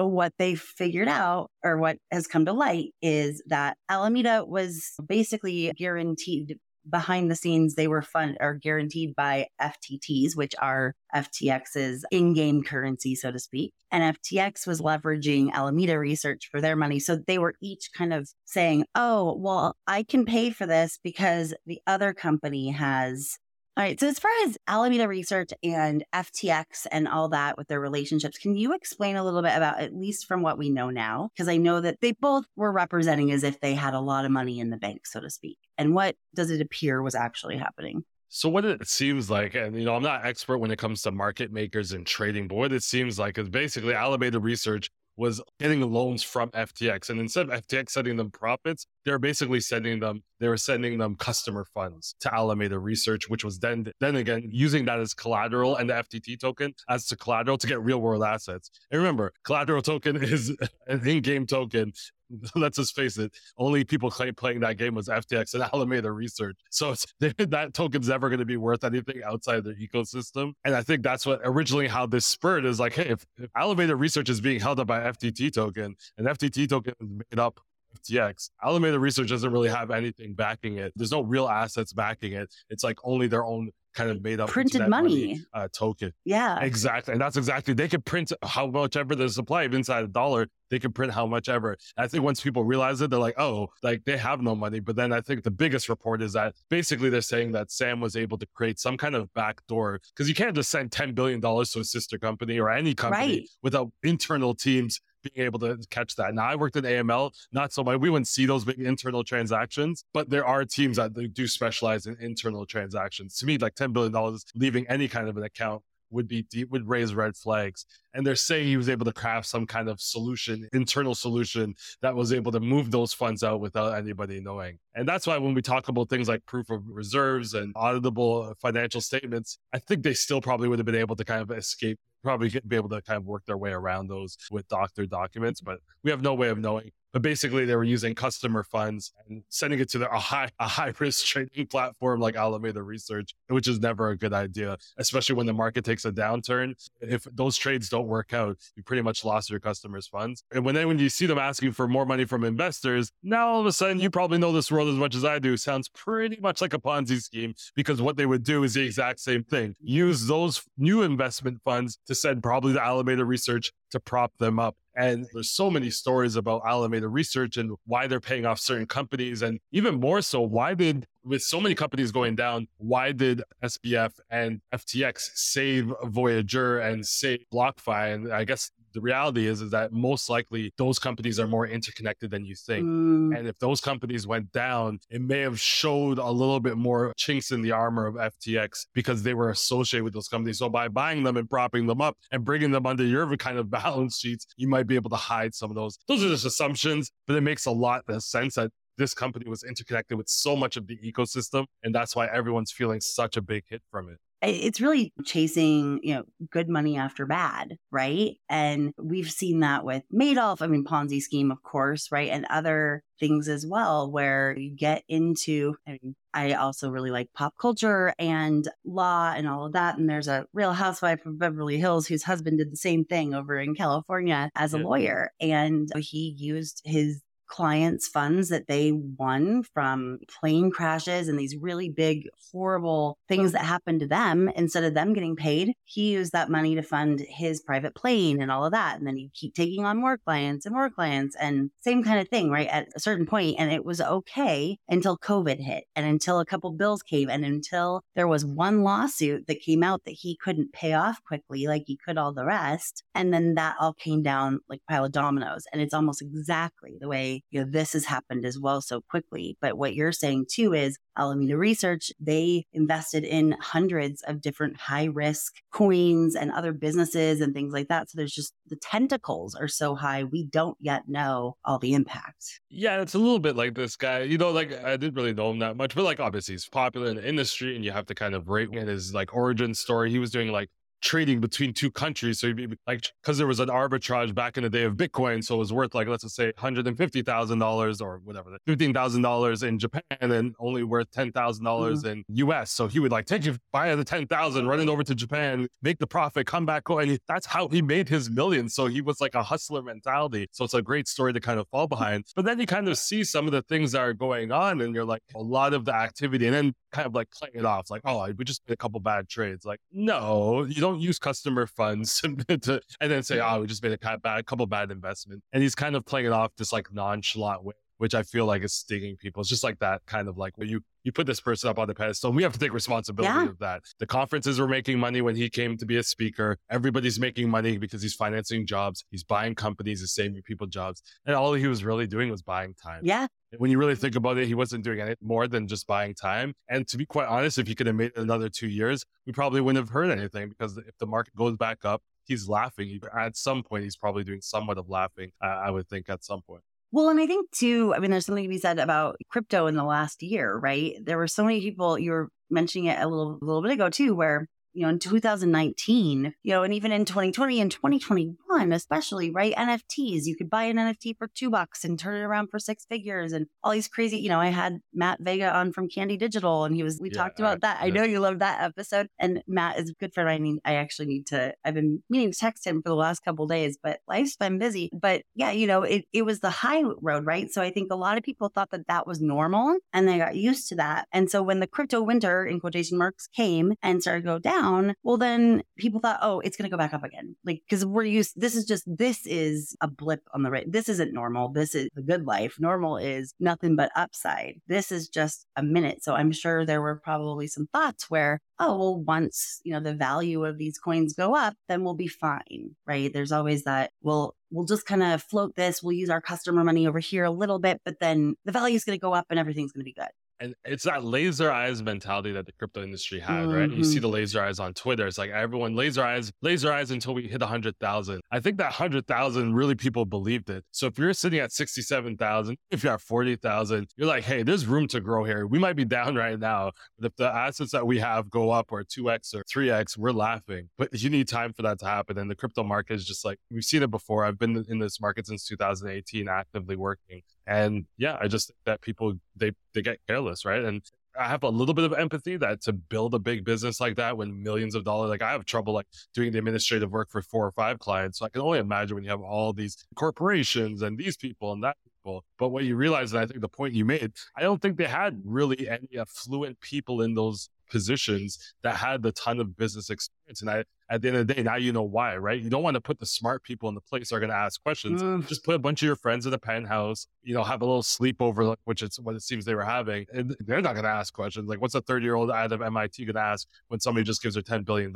[SPEAKER 1] But what they figured out or what has come to light is that Alameda was basically guaranteed behind the scenes they were fund or guaranteed by FTTs, which are FTX's in-game currency, so to speak. And FTX was leveraging Alameda Research for their money. So they were each kind of saying, oh, well, I can pay for this because the other company has all right. So, as far as Alameda Research and FTX and all that with their relationships, can you explain a little bit about, at least from what we know now? Because I know that they both were representing as if they had a lot of money in the bank, so to speak. And what does it appear was actually happening?
[SPEAKER 2] So what it seems like, and you know, I'm not expert when it comes to market makers and trading, but what it seems like is basically Alameda Research was getting loans from FTX. And instead of FTX sending them profits, they were basically sending them, they were sending them customer funds to Alameda Research, which was then, then again, using that as collateral and the FTT token as to collateral to get real world assets. And remember, collateral token *laughs* is an in-game token *laughs* let's just face it, only people playing that game was FTX and *laughs* Alameda Research. So *laughs* that token's never going to be worth anything outside the ecosystem. And I think that's what originally how this spurred is like, hey, if, if Alameda Research is being held up by FTT token and FTT token is made up of FTX. Alameda Research doesn't really have anything backing it. There's no real assets backing it. It's like only their own kind of made up
[SPEAKER 1] printed money,
[SPEAKER 2] money uh, token.
[SPEAKER 1] Yeah,
[SPEAKER 2] exactly, and that's exactly they could print how much ever the supply of inside a dollar. They can print how much ever. I think once people realize it, they're like, oh, like they have no money. But then I think the biggest report is that basically they're saying that Sam was able to create some kind of backdoor because you can't just send $10 billion to a sister company or any company
[SPEAKER 1] right.
[SPEAKER 2] without internal teams being able to catch that. Now I worked in AML, not so much. We wouldn't see those big internal transactions, but there are teams that do specialize in internal transactions. To me, like $10 billion leaving any kind of an account would be deep, would raise red flags. And they're saying he was able to craft some kind of solution, internal solution that was able to move those funds out without anybody knowing. And that's why when we talk about things like proof of reserves and auditable financial statements, I think they still probably would have been able to kind of escape probably be able to kind of work their way around those with doctor documents, mm-hmm. but we have no way of knowing. But basically, they were using customer funds and sending it to their, a high a high risk *laughs* trading platform like Alameda Research, which is never a good idea, especially when the market takes a downturn. If those trades don't work out, you pretty much lost your customers' funds. And when then when you see them asking for more money from investors, now all of a sudden you probably know this world as much as I do. Sounds pretty much like a Ponzi scheme because what they would do is the exact same thing: use those new investment funds to send probably the Alameda Research to prop them up and there's so many stories about Alameda Research and why they're paying off certain companies. And even more so, why did, with so many companies going down, why did SBF and FTX save Voyager and save BlockFi? And I guess the reality is is that most likely those companies are more interconnected than you think. Mm. And if those companies went down, it may have showed a little bit more chinks in the armor of FTX because they were associated with those companies. So by buying them and propping them up and bringing them under your *laughs* kind of balance sheets, you might be able to hide some of those. Those are just assumptions, but it makes a lot of sense that this company was interconnected with so much of the ecosystem. And that's why everyone's feeling such a big hit from it
[SPEAKER 1] it's really chasing, you know, good money after bad, right? And we've seen that with Madoff, I mean, Ponzi scheme, of course, right? And other things as well, where you get into, I mean, I also really like pop culture and law and all of that. And there's a real housewife of Beverly Hills whose husband did the same thing over in California as a yeah. lawyer. And he used his clients' funds that they won from plane crashes and these really big, horrible things that happened to them. Instead of them getting paid, he used that money to fund his private plane and all of that. And then he'd keep taking on more clients and more clients and same kind of thing, right? At a certain point, And it was okay until COVID hit and until a couple bills came and until there was one lawsuit that came out that he couldn't pay off quickly like he could all the rest. And then that all came down like pile of dominoes. And it's almost exactly the way you know, this has happened as well so quickly. But what you're saying too is Alameda Research, they invested in hundreds of different high risk coins and other businesses and things like that. So there's just the tentacles are so high, we don't yet know all the impact.
[SPEAKER 2] Yeah, it's a little bit like this guy. You know, like I didn't really know him that much, but like obviously he's popular in the industry and you have to kind of rate his like origin story. He was doing like trading between two countries. So be like, because there was an arbitrage back in the day of Bitcoin, so it was worth like let's just say hundred and fifty thousand dollars or whatever, fifteen thousand dollars in Japan and only worth ten thousand dollars mm-hmm. in US. So he would like take you buy the ten thousand, run it over to Japan, make the profit, come back, go, and that's how he made his millions. So he was like a hustler mentality. So it's a great story to kind of fall behind. But then you kind of see some of the things that are going on, and you're like a lot of the activity, and then kind of like playing it off, like oh, we just made a couple bad trades. Like no, you don't don't use customer funds *laughs* to, and then say, oh, we just made a bad, a couple bad investment. And he's kind of playing it off this like nonchalant way, which I feel like is stinging people. It's just like that kind of like you you put this person up on the pedestal. And we have to take responsibility yeah. of that. The conferences were making money when he came to be a speaker. Everybody's making money because he's financing jobs. He's buying companies, he's saving people jobs. And all he was really doing was buying time.
[SPEAKER 1] Yeah.
[SPEAKER 2] When you really think about it, he wasn't doing any more than just buying time. And to be quite honest, if he could have made another two years, we probably wouldn't have heard anything because if the market goes back up, he's laughing. At some point, he's probably doing somewhat of laughing, uh, I would think, at some point.
[SPEAKER 1] Well, and I think too, I mean, there's something to be said about crypto in the last year, right? There were so many people, you were mentioning it a little, a little bit ago too, where you know, in 2019, you know, and even in 2020 and 2021, especially, right? NFTs, you could buy an NFT for two bucks and turn it around for six figures and all these crazy, you know, I had Matt Vega on from Candy Digital and he was, we yeah, talked about that. I know you loved that episode. And Matt is a good friend. I mean, I actually need to, I've been meaning to text him for the last couple days, but life's been busy. But yeah, you know, it, it was the high road, right? So I think a lot of people thought that that was normal and they got used to that. And so when the crypto winter in quotation marks came and started to go down, well, then people thought, oh, it's going to go back up again. Like, because we're used, this is just, this is a blip on the right. This isn't normal. This is the good life. Normal is nothing but upside. This is just a minute. So I'm sure there were probably some thoughts where, oh, well, once, you know, the value of these coins go up, then we'll be fine, right? There's always that, well, we'll just kind of float this. We'll use our customer money over here a little bit, but then the value is going to go up and everything's going to be good
[SPEAKER 2] and it's that laser eyes mentality that the crypto industry had, mm-hmm. right? You see mm-hmm. the laser eyes on Twitter. It's like everyone laser eyes, laser eyes until we hit 100,000. I think that 100,000 really people believed it. So if you're sitting at 67,000, if you're at 40,000, you're like, hey, there's room to grow here. We might be down right now, but if the assets that we have go up or 2x or 3x, we're laughing. But you need time for that to happen. And the crypto market is just like, we've seen it before. I've been in this market since 2018, actively working. And yeah, I just think that people they they get careless, right? And I have a little bit of empathy that to build a big business like that when millions of dollars, like I have trouble like doing the administrative work for four or five clients. So I can only imagine when you have all these corporations and these people and that people. But what you realize, and I think the point you made, I don't think they had really any affluent people in those positions that had the ton of business experience. And I, at the end of the day, now you know why, right? You don't want to put the smart people in the place that are going to ask questions. Mm. Just put a bunch of your friends in a penthouse, you know, have a little sleepover, which is what it seems they were having. And they're not going to ask questions. Like, what's a 30 year old out of MIT going to ask when somebody just gives her $10 billion?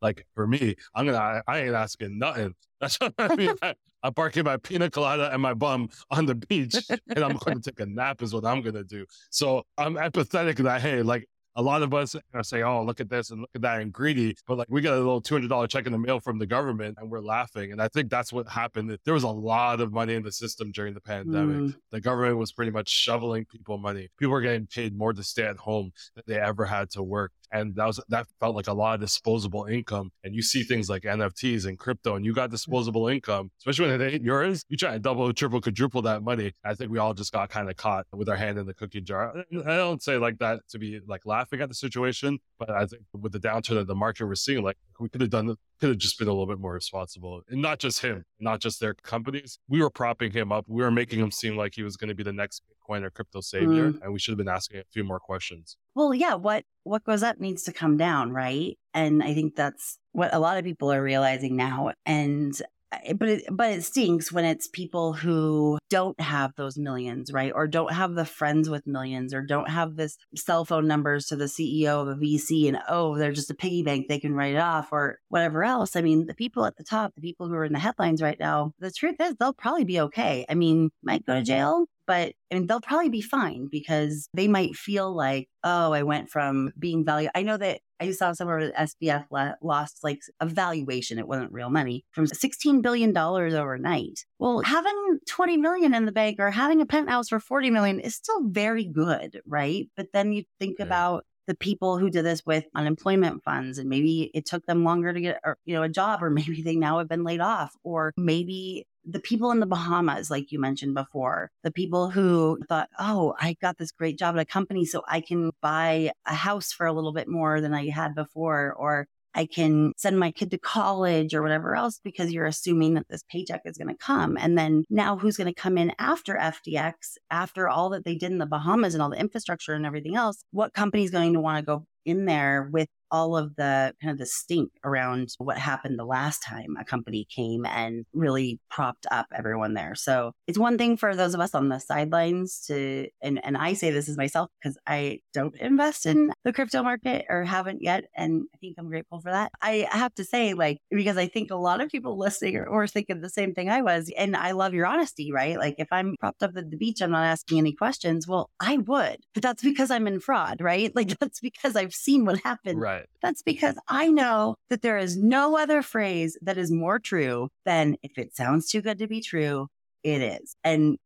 [SPEAKER 2] Like, for me, I'm going to, I ain't asking nothing. *laughs* That's what I mean. *laughs* I, am parking my pina colada and my bum on the beach and I'm going to take a nap is what I'm going to do. So I'm empathetic that, hey, like a lot of us say, "Oh, look at this and look at that," and greedy. But like, we got a little two hundred dollar check in the mail from the government, and we're laughing. And I think that's what happened. There was a lot of money in the system during the pandemic. Mm. The government was pretty much shoveling people money. People were getting paid more to stay at home than they ever had to work and that was that felt like a lot of disposable income. And you see things like NFTs and crypto, and you got disposable income, especially when it ain't yours. You try to double, triple, quadruple that money. I think we all just got kind of caught with our hand in the cookie jar. I don't say like that to be like laughing at the situation, but I think with the downturn of the market we're seeing, like we could have done could have just been a little bit more responsible. And not just him, not just their companies. We were propping him up. We were making him seem like he was going to be the next Bitcoin or crypto savior. Mm. And we should have been asking a few more questions.
[SPEAKER 1] Well, yeah, what what goes up needs to come down, right? And I think that's what a lot of people are realizing now. And Eh, but it, but it stinks when it's people who don't have those millions, right? Or don't have the friends with millions or don't have this cell phone numbers to the CEO of a VC and oh, they're just a piggy bank, they can write it off or whatever else. I mean, the people at the top, the people who are in the headlines right now, the truth is they'll probably be okay. I mean, might go to jail, but I mean, they'll probably be fine because they might feel like, oh, I went from being valued. I know that I saw somewhere SBF lost like a valuation. It wasn't real money from $16 billion overnight. Well, having 20 million in the bank or having a penthouse for 40 million is still very good, right? But then you think yeah. about the people who did this with unemployment funds and maybe it took them longer to get you know a job or *laughs* maybe they now have been laid off or maybe the people in the Bahamas, like you mentioned before, the people who thought, oh, I got this great job at a company, so I can buy a house for a little bit more than I had before, or I can send my kid to college or whatever else because you're assuming that this paycheck is going to come. And then now who's going to come in after FTX, after all that they did in the Bahamas and all the infrastructure and everything else? What company is going to want to go in there with all of the kind of the stink around what happened the last time a company came and really propped up everyone there. So it's one thing for those of us on the sidelines to, and, and I say this as myself because I don't invest in the crypto market or haven't yet. And I think I'm grateful for that. I have to say, like, because I think a lot of people listening are, or thinking the same thing I was. And I love your honesty, right? Like if I'm propped up at the beach, I'm not asking any questions. Well, I would, but that's because I'm in fraud, right? *laughs* Like that's because I've seen what happened.
[SPEAKER 2] Right.
[SPEAKER 1] That's because I know that there is no other phrase that is more true than if it sounds too good to be true, it is. And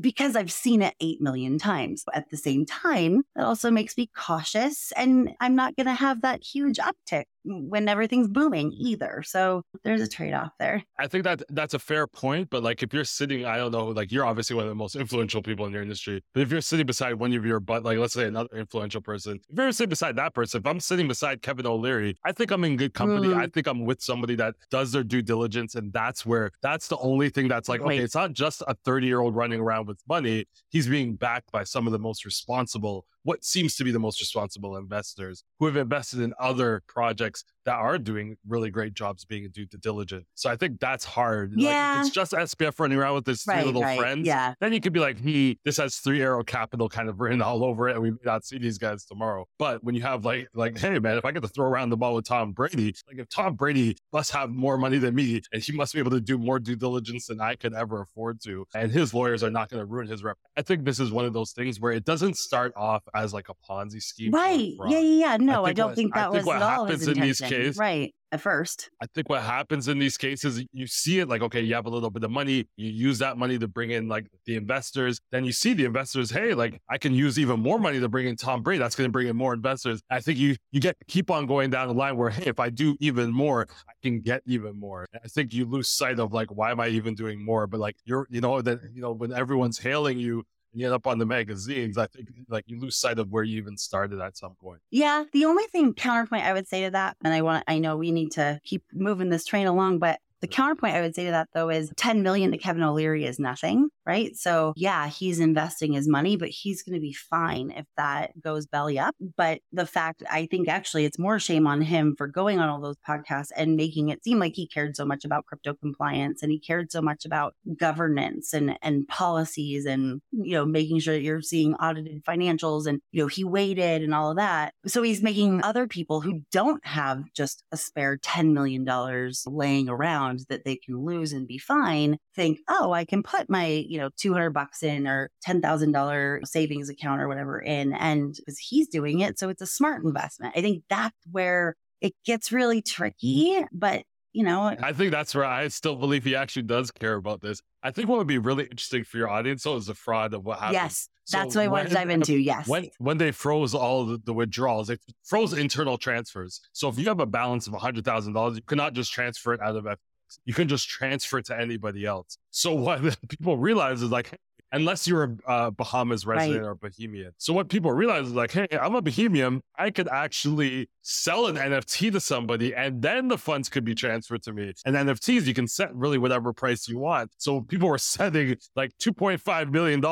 [SPEAKER 1] because I've seen it 8 million times. At the same time, that also makes me cautious and I'm not going to have that huge uptick when everything's booming either. So there's a trade off there.
[SPEAKER 2] I think that that's a fair point. But like if you're sitting, I don't know, like you're obviously one of the most influential people in your industry. But if you're sitting beside one of your, but like let's say another influential person, if you're sitting beside that person, if I'm sitting beside Kevin O'Leary, I think I'm in good company. Mm. I think I'm with somebody that does their due diligence. And that's where that's the only thing that's like, Wait. okay, it's not just a 30 year old running around with money. He's being backed by some of the most responsible what seems to be the most responsible investors who have invested in other projects that are doing really great jobs being due to diligence. So I think that's hard.
[SPEAKER 1] Yeah.
[SPEAKER 2] Like, it's just SBF running around with his right, three little right. friends.
[SPEAKER 1] Yeah.
[SPEAKER 2] Then you could be like, he, this has three arrow capital kind of written all over it. And we may not see these guys tomorrow. But when you have like, like, hey man, if I get to throw around the ball with Tom Brady, like if Tom Brady must have more money than me and he must be able to do more due diligence than I could ever afford to. And his lawyers are not going to ruin his rep. I think this is one of those things where it doesn't start off as like a Ponzi scheme.
[SPEAKER 1] Right. Yeah, yeah, yeah. No, I, I don't what, think that I think was at all intention. in these cases. Right at first.
[SPEAKER 2] I think what happens in these cases, you see it like, okay, you have a little bit of money, you use that money to bring in like the investors. Then you see the investors, hey, like I can use even more money to bring in Tom Brady. That's going to bring in more investors. I think you you get keep on going down the line where, hey, if I do even more, I can get even more. I think you lose sight of like, why am I even doing more? But like you're, you know, that you know when everyone's hailing you you end up on the magazines, I think like you lose sight of where you even started at some point.
[SPEAKER 1] Yeah. The only thing counterpoint I would say to that, and I want I know we need to keep moving this train along, but the counterpoint I would say to that though is 10 million to Kevin O'Leary is nothing, right? So yeah, he's investing his money, but he's going to be fine if that goes belly up. But the fact I think actually it's more shame on him for going on all those podcasts and making it seem like he cared so much about crypto compliance and he cared so much about governance and and policies and you know making sure that you're seeing audited financials and you know he waited and all of that. So he's making other people who don't have just a spare 10 million dollars laying around that they can lose and be fine think, oh, I can put my, you know, 200 bucks in or $10,000 savings account or whatever in. And because he's doing it. So it's a smart investment. I think that's where it gets really tricky. But you know,
[SPEAKER 2] I think that's where I still believe he actually does care about this. I think what would be really interesting for your audience, so is the fraud of what happened.
[SPEAKER 1] Yes, so that's what I want to dive into. Yes.
[SPEAKER 2] When when they froze all the, the, withdrawals, they froze internal transfers. So if you have a balance of hundred thousand dollars, you cannot just transfer it out of you can just transfer it to anybody else. So what *laughs* people realize is like, unless you're a uh, Bahamas resident right. or Bahamian. So what people realize is like, hey, I'm a Bahamian. I could actually sell an NFT to somebody and then the funds could be transferred to me. And NFTs, you can set really whatever price you want. So people were *laughs* setting like $2.5 million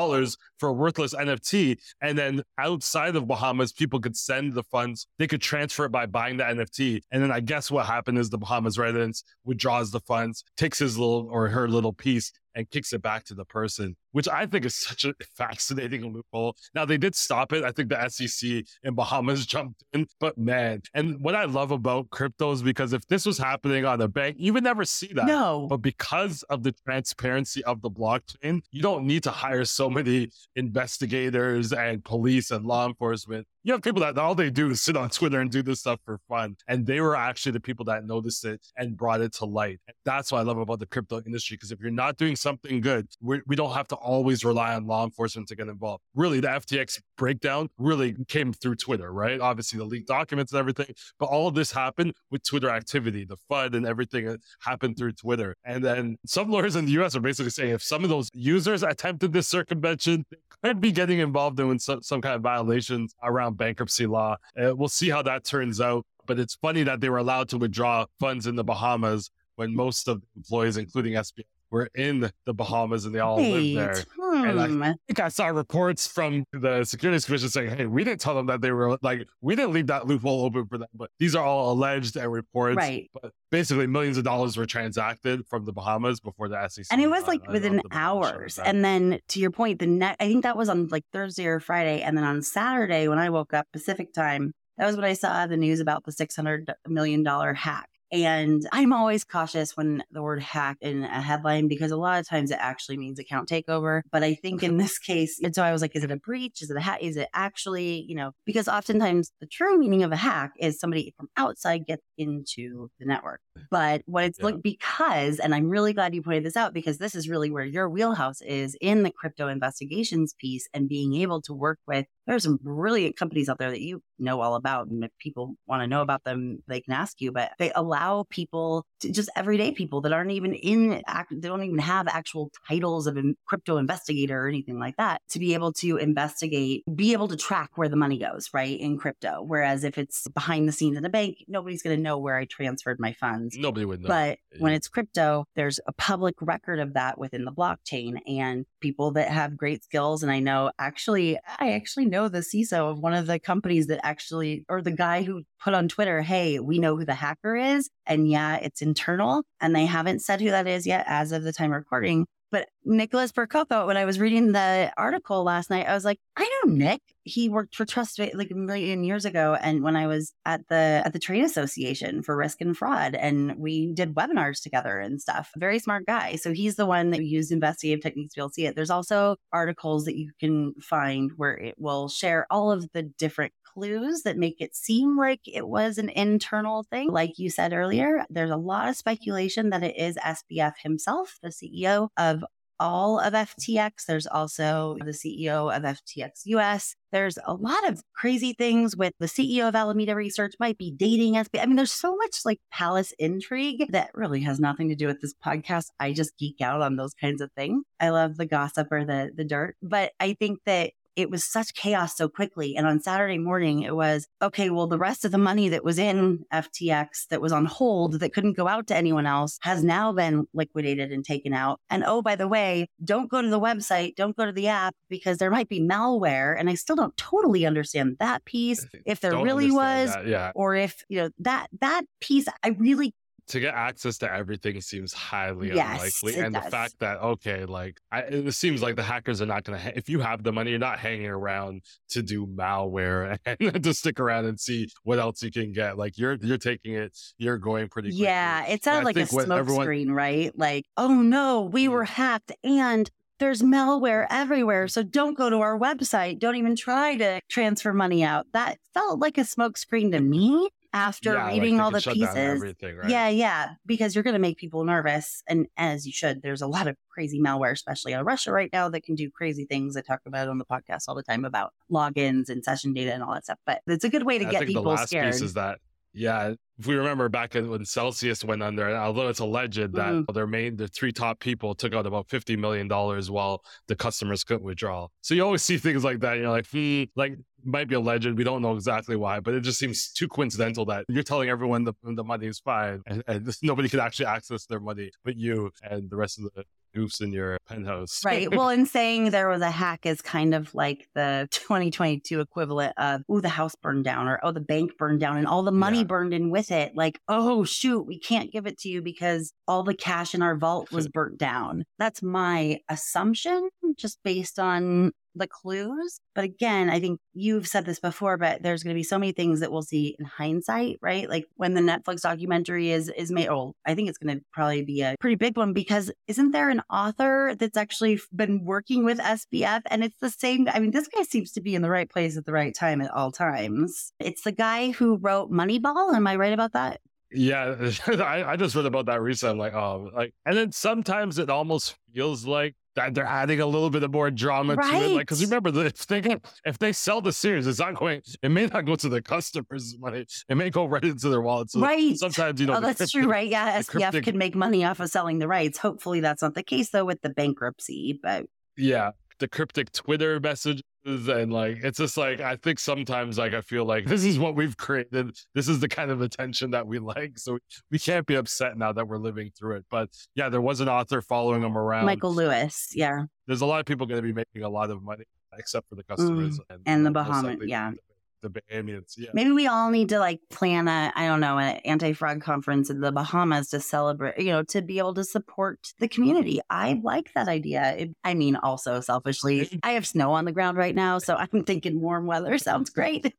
[SPEAKER 2] for a worthless NFT. And then outside of Bahamas, people could send the funds. They could transfer it by buying the NFT. And then I guess what happened is the Bahamas residents withdraws the funds, takes his little or her little piece and kicks it back to the person, which I think is such a *laughs* fascinating loophole. Now they did stop it. I think the SEC in Bahamas *laughs* jumped in, but man, and what I love about crypto is because if this was happening on a bank, you would never see that.
[SPEAKER 1] No.
[SPEAKER 2] But because of the transparency of the blockchain, you don't need to hire so many *laughs* investigators and police and law enforcement you have people that all they do is sit on *laughs* Twitter and do this stuff for fun. And they were actually the people that noticed it and brought it to light. And that's what I love about the crypto industry. Because if you're not doing something good, we do not have to always rely on law enforcement to get involved. Really, the FTX breakdown really came through Twitter, right? Obviously, the leaked documents and everything. But all of this happened with Twitter activity, the FUD and everything uh, happened through Twitter. And then some lawyers in the US are basically saying if some of those users attempted this circumvention, they could be getting involved in some, some kind of violations around bankruptcy law. Uh, we'll see how that turns out. But it's funny that they were allowed to withdraw funds in the Bahamas when most of the employees, including SBF, were in the Bahamas and they all Wait, lived there. Hmm. And I think I saw reports from the Securities Commission saying, hey, we didn't tell them that they were like, we didn't leave that loophole open for them. But these are all alleged and reports.
[SPEAKER 1] Right.
[SPEAKER 2] But basically, millions of dollars were transacted from the Bahamas before the SEC.
[SPEAKER 1] And it was like within hours. And then to your point, the net, I think that was on like Thursday or Friday. And then on Saturday, when I woke up Pacific time, that was when I saw the news about the $600 million hack. And I'm always cautious when the word hack in a headline because a lot of times it actually means account takeover. But I think in this case, and so I was like, is it a breach? Is it a hack? Is it actually, you know, because oftentimes the true meaning of a hack is somebody from outside gets into the network. Eh. But what it's yeah. like, because, and I'm really glad you pointed this out because this is really where your wheelhouse is in the crypto investigations piece and being able to work with There are some brilliant companies out there that you know all about. And if people want to know about them, they can ask you, but they allow people to just everyday people that aren't even in, they don't even have actual titles of a crypto investigator or anything like that to be able to investigate, be able to track where the money goes, right? In crypto. Whereas if it's behind the scenes in a bank, nobody's going to know where I transferred my funds.
[SPEAKER 2] Nobody would know.
[SPEAKER 1] But when it's crypto, there's a public record of that within the blockchain and people that have great skills. And I know actually, I actually know the CISO of one of the companies that actually, or the guy who put on Twitter, Hey, we know who the hacker is. And yeah, it's internal and they haven't said who that is yet as of the time recording. But Nicholas Percoco, when I was reading the article last night, I was like, I know Nick. He worked for Trust like a million years ago, and when I was at the at the Trade Association for Risk and Fraud, and we did webinars together and stuff. Very smart guy. So he's the one that used investigative techniques to be able to see it. There's also articles that you can find where it will share all of the different clues that make it seem like it was an internal thing. Like you said earlier, there's a lot of speculation that it is SBF himself, the CEO of all of FTX. There's also the CEO of FTX US. There's a lot of crazy things with the CEO of Alameda Research might be dating SBF. I mean, there's so much like palace intrigue that really has nothing to do with this podcast. I just geek out on those kinds of things. I love the gossip or the the dirt, but I think that it was such chaos so quickly. And on Saturday morning, it was okay, well, the rest of the money that was in FTX that was on hold that couldn't go out to anyone else has now been liquidated and taken out. And oh, by the way, don't go to the website, don't go to the app because there might be malware. And I still don't totally understand that piece. If there really was,
[SPEAKER 2] that, yeah.
[SPEAKER 1] or if, you know, that, that piece, I really
[SPEAKER 2] to get access to everything seems highly yes, unlikely. And does. the fact that, okay, like, I, it seems like the hackers are not going to, ha- if you have the money, you're not hanging around to do malware *laughs* and to stick around and see what else you can get. Like, you're, you're taking it, you're going pretty quickly.
[SPEAKER 1] Yeah. It sounds like a smoke everyone... screen, right? Like, oh no, we were hacked and there's malware everywhere. Mm. So don't go to our website. Don't even try to transfer money out. That felt like a smokescreen to me after yeah, reading like all the pieces. Right? Yeah, yeah, because you're going to make people nervous, and as you should. There's a lot of crazy malware, especially out of Russia right now, that can do crazy things. I talk about on the podcast all the time about logins and session data and all that stuff. But it's a good way to
[SPEAKER 2] I
[SPEAKER 1] get people
[SPEAKER 2] the last
[SPEAKER 1] scared.
[SPEAKER 2] Piece is that yeah, if we remember back when Celsius went under, although it's alleged that mm-hmm. their main, the three top people took out about $50 million while the customers couldn't withdraw. So you always *laughs* see things like that. You're like, hmm, like might be a legend. We don't know exactly why, but it just seems too coincidental that you're telling everyone the, the money is fine and, and *laughs* nobody can actually access their money but you and the rest of the goofs in your penthouse.
[SPEAKER 1] Right. *laughs* Well, in saying there was a hack is kind of like the *laughs* 2022 equivalent of, oh, the house burned down or, oh, the bank burned down and all the money yeah. burned in with it. Like, oh, shoot, we can't give it to you because all the cash in our vault was *laughs* burnt down. That's my assumption just based on the clues. But again, I think you've said this before, but there's going to be so many things that we'll see in hindsight, right? Like when the Netflix documentary is is made. Oh, I think it's going to probably be a pretty big one because isn't there an author that's actually been working with SBF, and it's the same. I mean, this guy seems to be in the right place at the right time at all times. It's the guy who wrote Moneyball. Am I right about that?
[SPEAKER 2] Yeah, *laughs* I, I just read about that recently. I'm like, oh, like, and then sometimes it almost feels like they're adding a little bit of more drama right. to it. Like, because remember, if they if they sell the series, it's not going. It may not go to the customers' money. It may go right into their wallets. So
[SPEAKER 1] right.
[SPEAKER 2] Sometimes you know.
[SPEAKER 1] Oh, that's cryptic, true, right? Yeah, SBF cryptic... can make money off of selling the rights. Hopefully, that's not the case though with the bankruptcy. But
[SPEAKER 2] yeah, the cryptic Twitter messages and like it's just like I think sometimes like I feel like this is what we've created. This is the kind of attention that we like. So we can't be upset now that we're living through it. But yeah, there was an author following him around.
[SPEAKER 1] Michael Lewis. Yeah.
[SPEAKER 2] There's a lot of people going to be making a lot of money except for the customers
[SPEAKER 1] mm. and, and the Bahamas. Yeah
[SPEAKER 2] the Bahamians. Yeah.
[SPEAKER 1] Maybe we all need to like plan a, I don't know, an anti fraud conference in the Bahamas to celebrate, you know, to be able to support the community. I like that idea. It, I mean, also selfishly, I have snow on the ground right now. So I'm thinking warm weather *laughs* sounds great.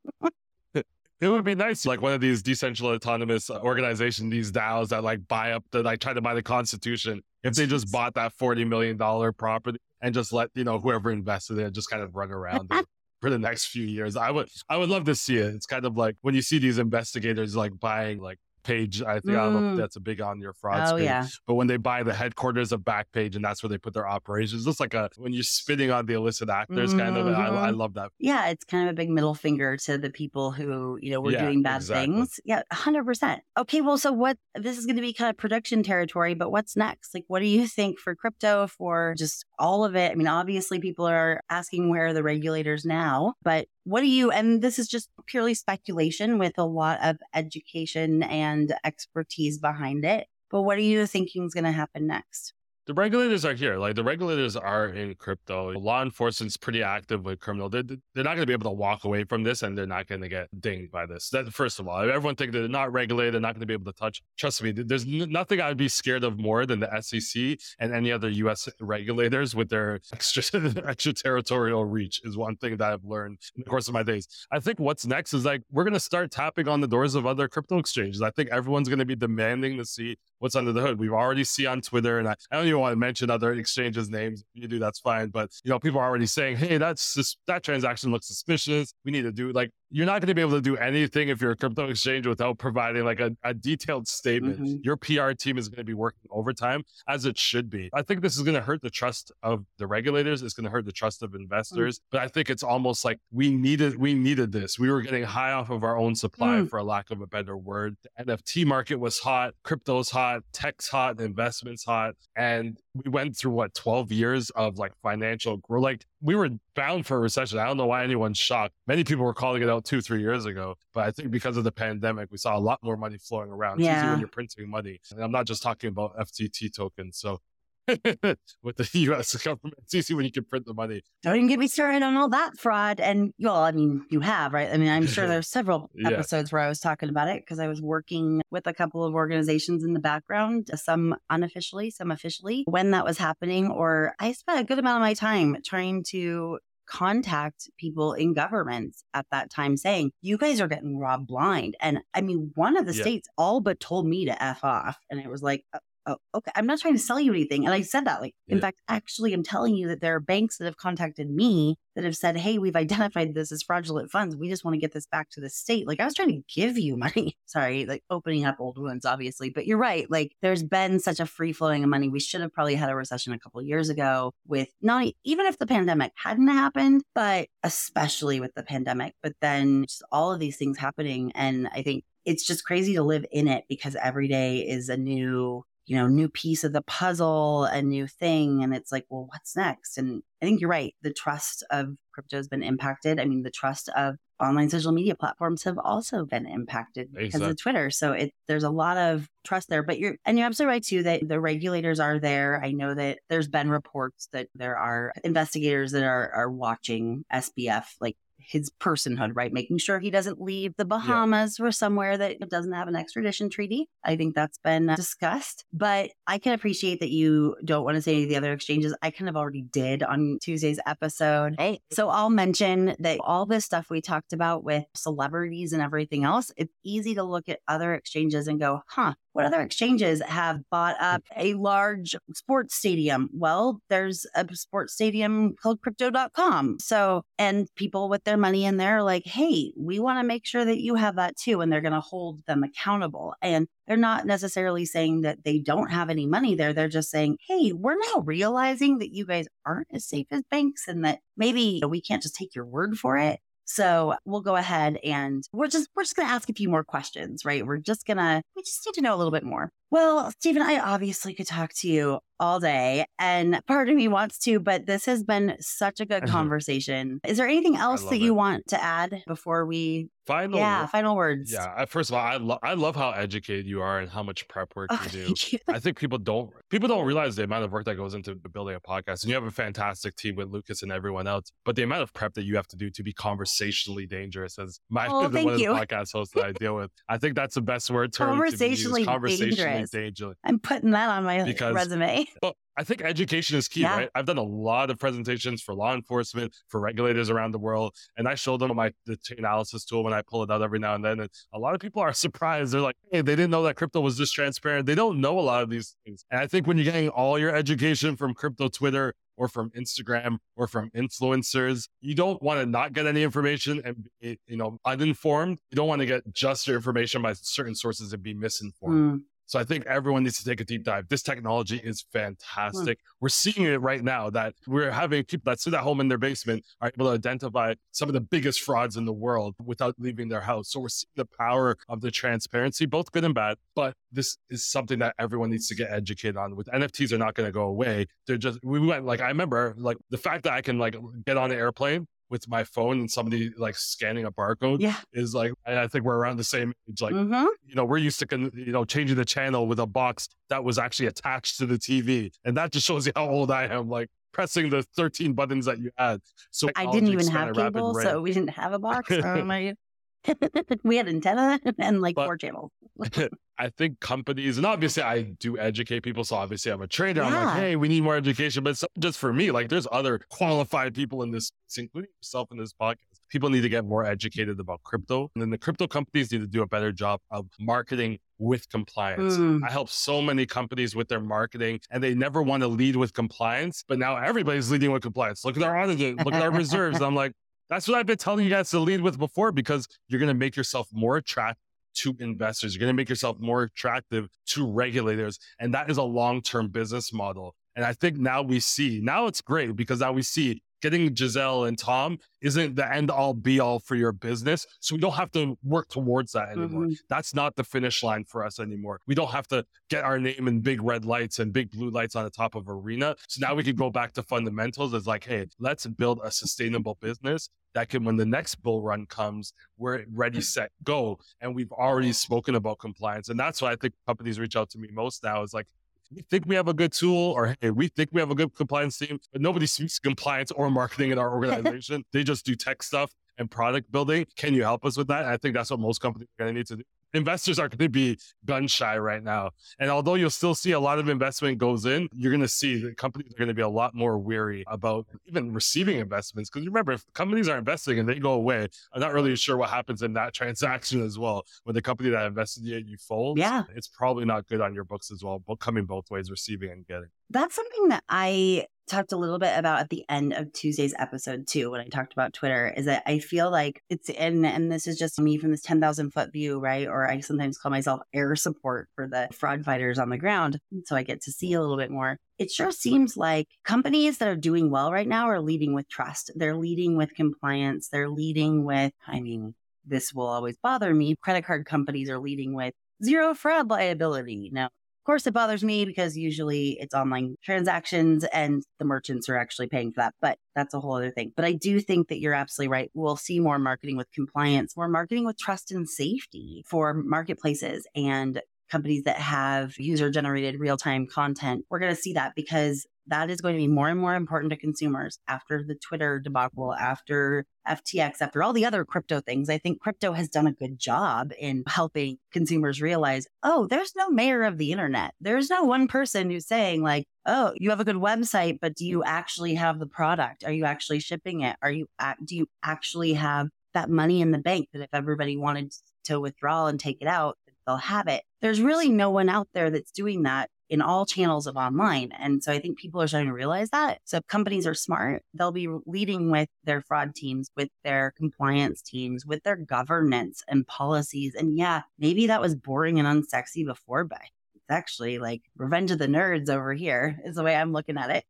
[SPEAKER 2] It would be nice, like one of these decentralized autonomous uh, organizations, these DAOs that like buy up the like try to buy the Constitution. If they just bought that forty million dollar property and just let you know whoever invested in it just kind of run around it for the next few years. I would I would love to see it. It's kind of like when you see these investigators like buying like page. I think I don't know if
[SPEAKER 1] Mm.
[SPEAKER 2] that's a big on your fraud
[SPEAKER 1] Oh yeah.
[SPEAKER 2] But when they buy the headquarters of Backpage and that's where they put their operations, it's like a when you're spitting on the illicit actors kind of. I, I
[SPEAKER 1] Mhm.
[SPEAKER 2] love that.
[SPEAKER 1] Yeah, it's kind of a big middle finger to the people who, you know, were
[SPEAKER 2] Yeah,
[SPEAKER 1] doing bad
[SPEAKER 2] exactly.
[SPEAKER 1] things. Yeah, 100%. Okay, well, so what this is going to be kind of production territory, but what's next? Like, what do you think for crypto, for just all of it? I mean, obviously, people are asking where are the regulators now, but what do you, and this is just purely speculation with a lot of education and expertise behind it, but what are you thinking is going to happen next?
[SPEAKER 2] The regulators are here. Like the regulators are in crypto. Law enforcement's pretty active with criminal. They're, they're not going to be able to walk away from this and they're not going to get dinged by this. That first of all, everyone think they're not regulated. They're not going to be able to touch. Trust me, there's n- nothing I'd be scared of more than the SEC and any other U.S. regulators with their *laughs* extra extraterritorial reach is one thing that I've learned in the course of my days. I think what's next is like we're going to start tapping on the doors of other crypto exchanges. I think everyone's going to be demanding to see what's under the hood. We've already see on Twitter, and I, I don't even want to mention other exchanges' names. If you do, that's fine. But you know, people are already saying, "Hey, that's just, that transaction looks suspicious. We need to do like." You're not going to be able to do anything if you're a crypto exchange without providing like a, a detailed statement.
[SPEAKER 1] Mhm.
[SPEAKER 2] Your PR team is going to be working overtime as it should be. I think this is going to hurt the trust of the regulators. It's going to hurt the trust of investors. But I think it's almost like we needed we needed this. We were getting high off of our own supply,
[SPEAKER 1] Mm.
[SPEAKER 2] for a lack of a better word. The NFT market was hot, crypto's hot, tech's hot, investments hot, and we went through what 12 years of like financial growth. Like we were bound for a recession. I don't know why anyone's shocked. Many people were calling it out two, three years ago, but I think because of the pandemic, we saw a lot more money flowing around. It's easy
[SPEAKER 1] Yeah.
[SPEAKER 2] when you're printing money, and I'm not just talking about FTT tokens. So. *laughs* with the U.S. government, *laughs* it's easy when you can print the money.
[SPEAKER 1] Don't even get me started on all that fraud. And well, I mean, you have, right? I mean, I'm sure there's *laughs* several
[SPEAKER 2] Yeah.
[SPEAKER 1] episodes where I was talking about it because I was working with a couple of organizations in the background, some unofficially, some officially, when that was happening. Or I spent a good amount of my time trying to contact people in governments at that time saying, you guys are getting robbed blind. And I mean, one of the
[SPEAKER 2] Yeah.
[SPEAKER 1] states all but told me to F off. And it was like, uh, oh, okay, I'm not trying to sell you anything. And I said that, like, in fact, actually, I'm telling you that there are banks that have contacted me that have said, hey, we've *laughs* identified this as fraudulent funds. We just want to get this back to the state. Like, I was trying to give you money. *laughs* Sorry, like opening up old wounds, obviously. But you're right. Like, there's been such a free flowing of money. We should have probably had a recession a couple of years ago with not even if the pandemic hadn't happened, but especially with the pandemic. But then just all of these things happening. And I think it's just crazy to live in it because every day is a new you know, new piece of the puzzle, a new thing. And it's like, well, what's next? And I think you're right. The trust of crypto has been impacted. I mean, the trust of online social media platforms have also been impacted because
[SPEAKER 2] Exactly.
[SPEAKER 1] of Twitter. So it there's a lot of trust there. But you're and you're absolutely right too that the regulators are there. I know that there's been reports that there are investigators that are are watching SBF like his personhood, right? Making sure he doesn't leave the Bahamas or somewhere that doesn't have an extradition treaty. I think that's been uh, discussed. But I can appreciate that you don't want to say any of the other exchanges. I kind of already did on Tuesday's episode.
[SPEAKER 3] Hey.
[SPEAKER 1] So I'll mention that all this stuff we talked about with celebrities and everything else, it's easy to look at other exchanges and go, huh, what other exchanges have bought hmm. up a large sports stadium? Well, there's a sports stadium called crypto.com. So, and people with their money in there are like, hey, we want to make sure that you have that too. And they're going to hold them accountable. And they're not necessarily saying that they don't have any money there. They're just saying, hey, we're now realizing that you guys aren't as safe as banks and that maybe we can't just take your word for it. So we'll go ahead and we're just we're just gonna ask a few more questions, right? We're just gonna we just need to know a little bit more. Well, Stephen, I obviously could talk to you all day, and part of me wants to, but this has been such a good *laughs* conversation. Is there anything else that you want to add before we?
[SPEAKER 2] Final.
[SPEAKER 1] yeah, final words.
[SPEAKER 2] Yeah. First of all, I love I love how educated you are and how much prep work
[SPEAKER 1] Oh,
[SPEAKER 2] you do.
[SPEAKER 1] you.
[SPEAKER 2] I think people don't people don't *laughs* realize the amount of work that goes into building a podcast. And you have a fantastic team with Lucas and everyone else, but the amount of prep that you have to do to be conversationally dangerous, as my
[SPEAKER 1] Oh, *laughs*
[SPEAKER 2] one of the podcast hosts that I deal with, I think that's the best word term. to be used,
[SPEAKER 1] Conversationally
[SPEAKER 2] Conversationally
[SPEAKER 1] dangerous.
[SPEAKER 2] Dangerous.
[SPEAKER 1] I'm putting that on my
[SPEAKER 2] Because-
[SPEAKER 1] resume. *laughs*
[SPEAKER 2] Well, I think education is key,
[SPEAKER 1] Yeah.
[SPEAKER 2] right? I've done a lot of presentations for law enforcement, for regulators around the world, and I show them my the Chainalysis tool when I pull it out every now and then. And a lot of people are *laughs* surprised. They're like, "Hey, they didn't know that crypto was this transparent." They don't know a lot of these things. And I think when you're getting all your education from crypto Twitter, or from Instagram or from influencers. You don't want to not get any information and be, you know, uninformed. You don't want to get just your information by certain sources and be misinformed. Mm. So I think everyone needs to take a deep dive. This technology is fantastic. We're seeing it right now that we're having people that sit at home in their basement are able to identify some of the biggest frauds in the world without leaving their house. So we're seeing the power of the transparency, both good and bad. But this is something that everyone needs to get educated on. With NFTs are not going to go away. They're just we went like I remember like the fact that I can like get on an airplane with my phone and somebody like scanning a barcode
[SPEAKER 1] yeah.
[SPEAKER 2] is like I think we're around the same age. Like mm-hmm. you know, we're used to you know changing the channel with a box that was actually attached to the TV, and that just shows you how old I am. Like pressing the 13 buttons that you had. So
[SPEAKER 1] I didn't even have cable, so we didn't have a box. oh *laughs* *laughs* we had antenna and like but, four channels. *laughs*
[SPEAKER 2] I think companies, and obviously I do educate people. So obviously I'm a trainer. Yeah. I'm like, hey, we need more education. But just for me, like there's other qualified people in this, including yourself in this podcast. People need to get more educated about crypto. And then the crypto companies need to do a better job of marketing with compliance. Mm. I help so many companies with their marketing and they never want to lead with compliance, but now everybody's leading with compliance. Look at our audit, look at our reserves. *laughs* I'm like, that's what I've been telling you guys to lead with before because you're going to make yourself more attractive to investors. You're going to make yourself more attractive to regulators. And that is a long term business model. And I think now we see, now it's great because now we see getting Gisele and Tom isn't the end all be all for your business. So we don't have to work towards that anymore. Mm-hmm. That's not the finish line for us anymore. We don't have to get our name in big red lights and big blue lights on the top of arena. So now we can go back to fundamentals. It's like, hey, let's build a sustainable business that can, when the next bull run comes, we're ready, set, go. And we've already spoken about compliance. And that's why I think companies reach out to me most now is like, we think we have a good tool or hey, we think we have a good compliance team, but nobody speaks compliance or marketing in our organization. they just do tech stuff and product building. Can you help us with that? I think that's what most companies are going to need to do investors are going to be gun shy right now. And although you'll still see a lot of investment goes in, you're going to see that companies are going to be a lot more weary about even receiving investments. Because remember, if companies are investing and they go away, I'm not really sure what happens in that *laughs* transaction as well. When the company that invested in you, you fold,
[SPEAKER 1] yeah.
[SPEAKER 2] it's probably not good on your books as well, but coming both ways, receiving and getting.
[SPEAKER 1] That's something that I talked a little bit about at the end of Tuesday's episode too, when I talked about Twitter, is that I feel like it's and and this is just me from this ten thousand foot view, right? Or I sometimes call myself air support for the fraud fighters on the ground, so I get to see a little bit more. It sure seems like companies that are doing well right now are leading with trust. They're leading with compliance. They're leading with, I mean, this will always bother me. Credit card companies are leading with zero fraud liability. Now, course, it bothers me because usually it's online transactions and the merchants are actually paying for that, but that's a whole other thing. But I do think that you're absolutely right. We'll see more marketing with compliance, more marketing with trust and safety for marketplaces and companies that have user generated real time content. We're going to see that because that is going to be more and more important to consumers after the Twitter debacle, after FTX, after all the other crypto things. I think crypto has done a good job in helping consumers realize, oh, there's no mayor of the internet. There's no one person who's saying, like, oh, you have a good website, but do you actually have the product? Are you actually shipping it? Are you, do you actually have that money in the bank that if everybody wanted to withdraw and take it out, they'll have it? There's really no one out there that's doing that in all channels of online. And so I think people are starting to realize that. So if companies are smart, they'll be leading with their fraud teams, with their compliance teams, with their governance and policies. And yeah, maybe that was boring and unsexy before, but it's actually like revenge of the nerds over here is the way I'm looking at it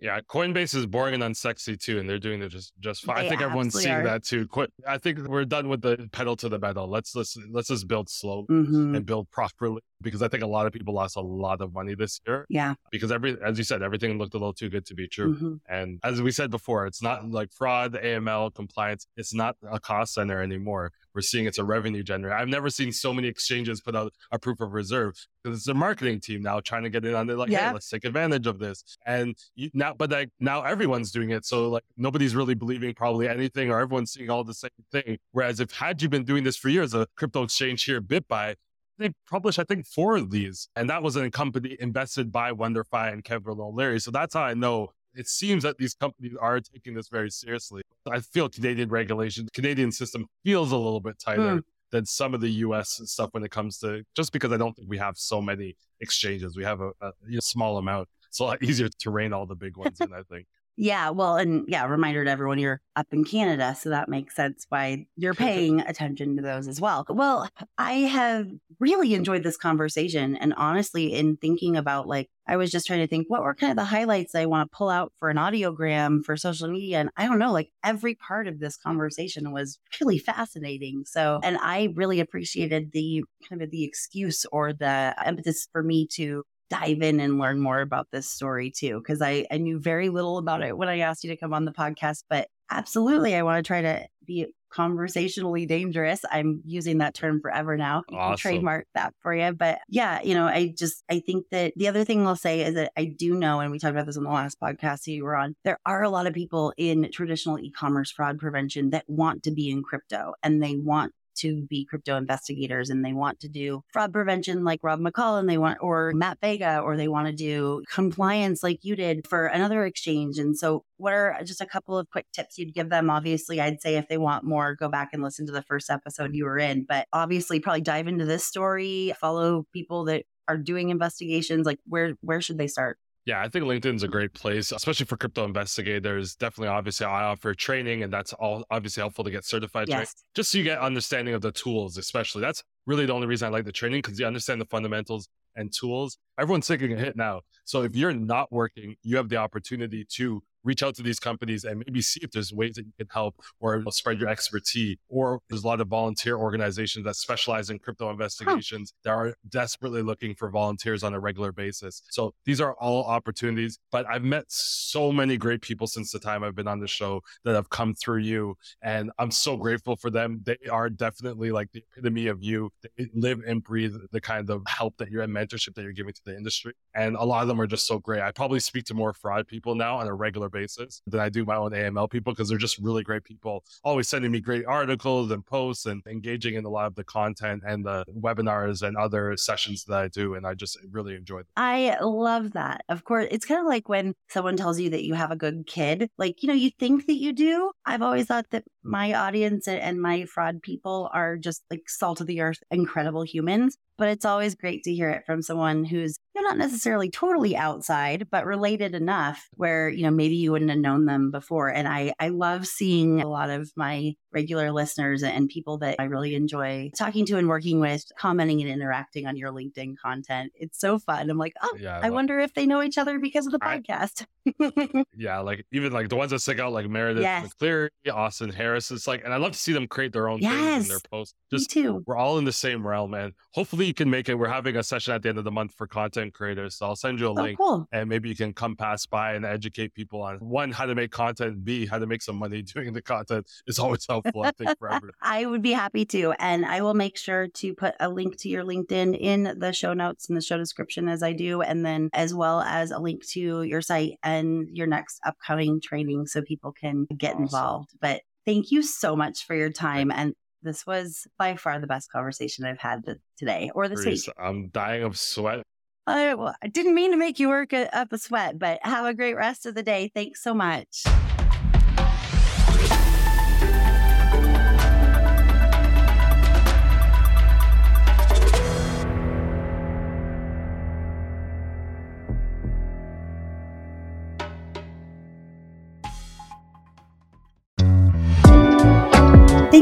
[SPEAKER 2] yeah, Coinbase is boring and unsexy too, and they're doing it just just fine. They I think everyone's seeing are. that too. I think we're done with the pedal to the metal. Let's let's let's just build slowly mm-hmm. and build properly because I think a lot of people lost a lot of money this year.
[SPEAKER 1] Yeah,
[SPEAKER 2] because every as you said, everything looked a little too good to be true. Mm-hmm. And as we said before, it's not like fraud, AML, compliance. It's not a cost center anymore. We're seeing it's a revenue generator. I've never seen so many exchanges put out a proof of reserve because it's a marketing team now trying to get in on it. Like, yeah. hey, let's take advantage of this. And you, now, but like now everyone's doing it. So like nobody's really believing probably anything or everyone's seeing all the same thing. Whereas if had you been doing this for years, a crypto exchange here, BitBuy, they published, I think, four of these. And that was a company invested by WonderFi and Kevin O'Leary. So that's how I know it seems that these companies are taking this very seriously. I feel Canadian regulation, Canadian system feels a little bit tighter. Hmm than some of the US stuff when it comes to just because I don't think we have so many exchanges. We have a, a, a small amount. it's a lot easier to rein all the big ones in, I think.
[SPEAKER 1] Yeah, well, and yeah, reminder to everyone you're up in Canada, so that makes sense why you're paying attention to those as well. Well, I have really enjoyed this conversation. And honestly, in thinking about like, I was just trying to think what were kind of the highlights I want to pull out for an audiogram for social media. And I don't know, like every part of this conversation was really fascinating. So, and I really appreciated the kind of the excuse or the impetus for me to dive in and learn more about this story too, because I, I knew very little about it when I asked you to come on the podcast. But absolutely, I want to try to be conversationally dangerous. I'm using that term forever now.
[SPEAKER 2] Awesome.
[SPEAKER 1] trademark that for you. But yeah, you know, I just I think that the other thing I'll say is that I do know, and we talked about this on the last podcast you were on, there are a lot of people in traditional e-commerce fraud prevention that want to be in crypto and they want to be crypto investigators and they want to do fraud prevention like Rob McCall and they want, or Matt Vega, or they want to do compliance like you did for another exchange. And so, what are just a couple of quick tips you'd give them? Obviously, I'd say if they want more, go back and listen to the first episode you were in, but obviously, probably dive into this story, follow people that are doing investigations. Like, where where should they start?
[SPEAKER 2] Yeah, I think LinkedIn's a great place, especially for crypto investigators. Definitely, obviously, I offer training, and that's all obviously helpful to get certified.
[SPEAKER 1] Yes.
[SPEAKER 2] just so you get understanding of the tools, especially. That's really the only reason I like the training because you understand the fundamentals and tools. Everyone's taking a hit now. So if you're not working, you have the opportunity to reach out to these companies and maybe see if there's ways that you can help or spread your expertise. Or there's a lot of volunteer organizations that specialize in crypto investigations huh. that are desperately looking for volunteers on a regular basis. So these are all opportunities. But I've met so many great people since the time I've been on the show that have come through you. And I'm so grateful for them. They are definitely like the epitome of you. They live and breathe the kind of help that you're and mentorship that you're giving to the industry. And a lot of them are just so great. I probably speak to more fraud people now on a regular basis than I do my own AML people because they're just really great people, always sending me great articles and posts and engaging in a lot of the content and the webinars and other sessions that I do. And I just really enjoy them.
[SPEAKER 1] I love that. Of course, it's kind of like when someone tells you that you have a good kid. Like, you know, you think that you do. I've always thought that mm. my audience and my fraud people are just like salt of the earth, incredible humans but it's always great to hear it from someone who's you know, not necessarily totally outside, but related enough where, you know, maybe you wouldn't have known them before. And I, I love seeing a lot of my regular listeners and people that I really enjoy talking to and working with, commenting and interacting on your LinkedIn content. It's so fun. I'm like, oh, yeah, I, I wonder if they know each other because of the podcast. *laughs*
[SPEAKER 2] Yeah, like even like the ones that stick out, like Meredith yes. McCleary, Austin Harris. It's like, and I love to see them create their own yes. things in their posts.
[SPEAKER 1] Just Me too.
[SPEAKER 2] We're all in the same realm, man. Hopefully you can make it. We're having a session at the end of the month for content creators. So I'll send you a oh, link
[SPEAKER 1] cool.
[SPEAKER 2] and maybe you can come pass by and educate people on one, how to make content, B, how to make some money *laughs* doing the content is always helpful, I think, for everyone. *laughs*
[SPEAKER 1] I would be happy to. And I will make sure to put a link to your LinkedIn in the show notes and the show description as I do. And then as well as a link to your site and your next upcoming training so people can get awesome. involved. But thank you so much for your time. And this was by far the best conversation I've had today or this week.
[SPEAKER 2] I'm dying of sweat.
[SPEAKER 1] I, well, I didn't mean to make you work up a sweat, but have a great rest of the day. Thanks so much.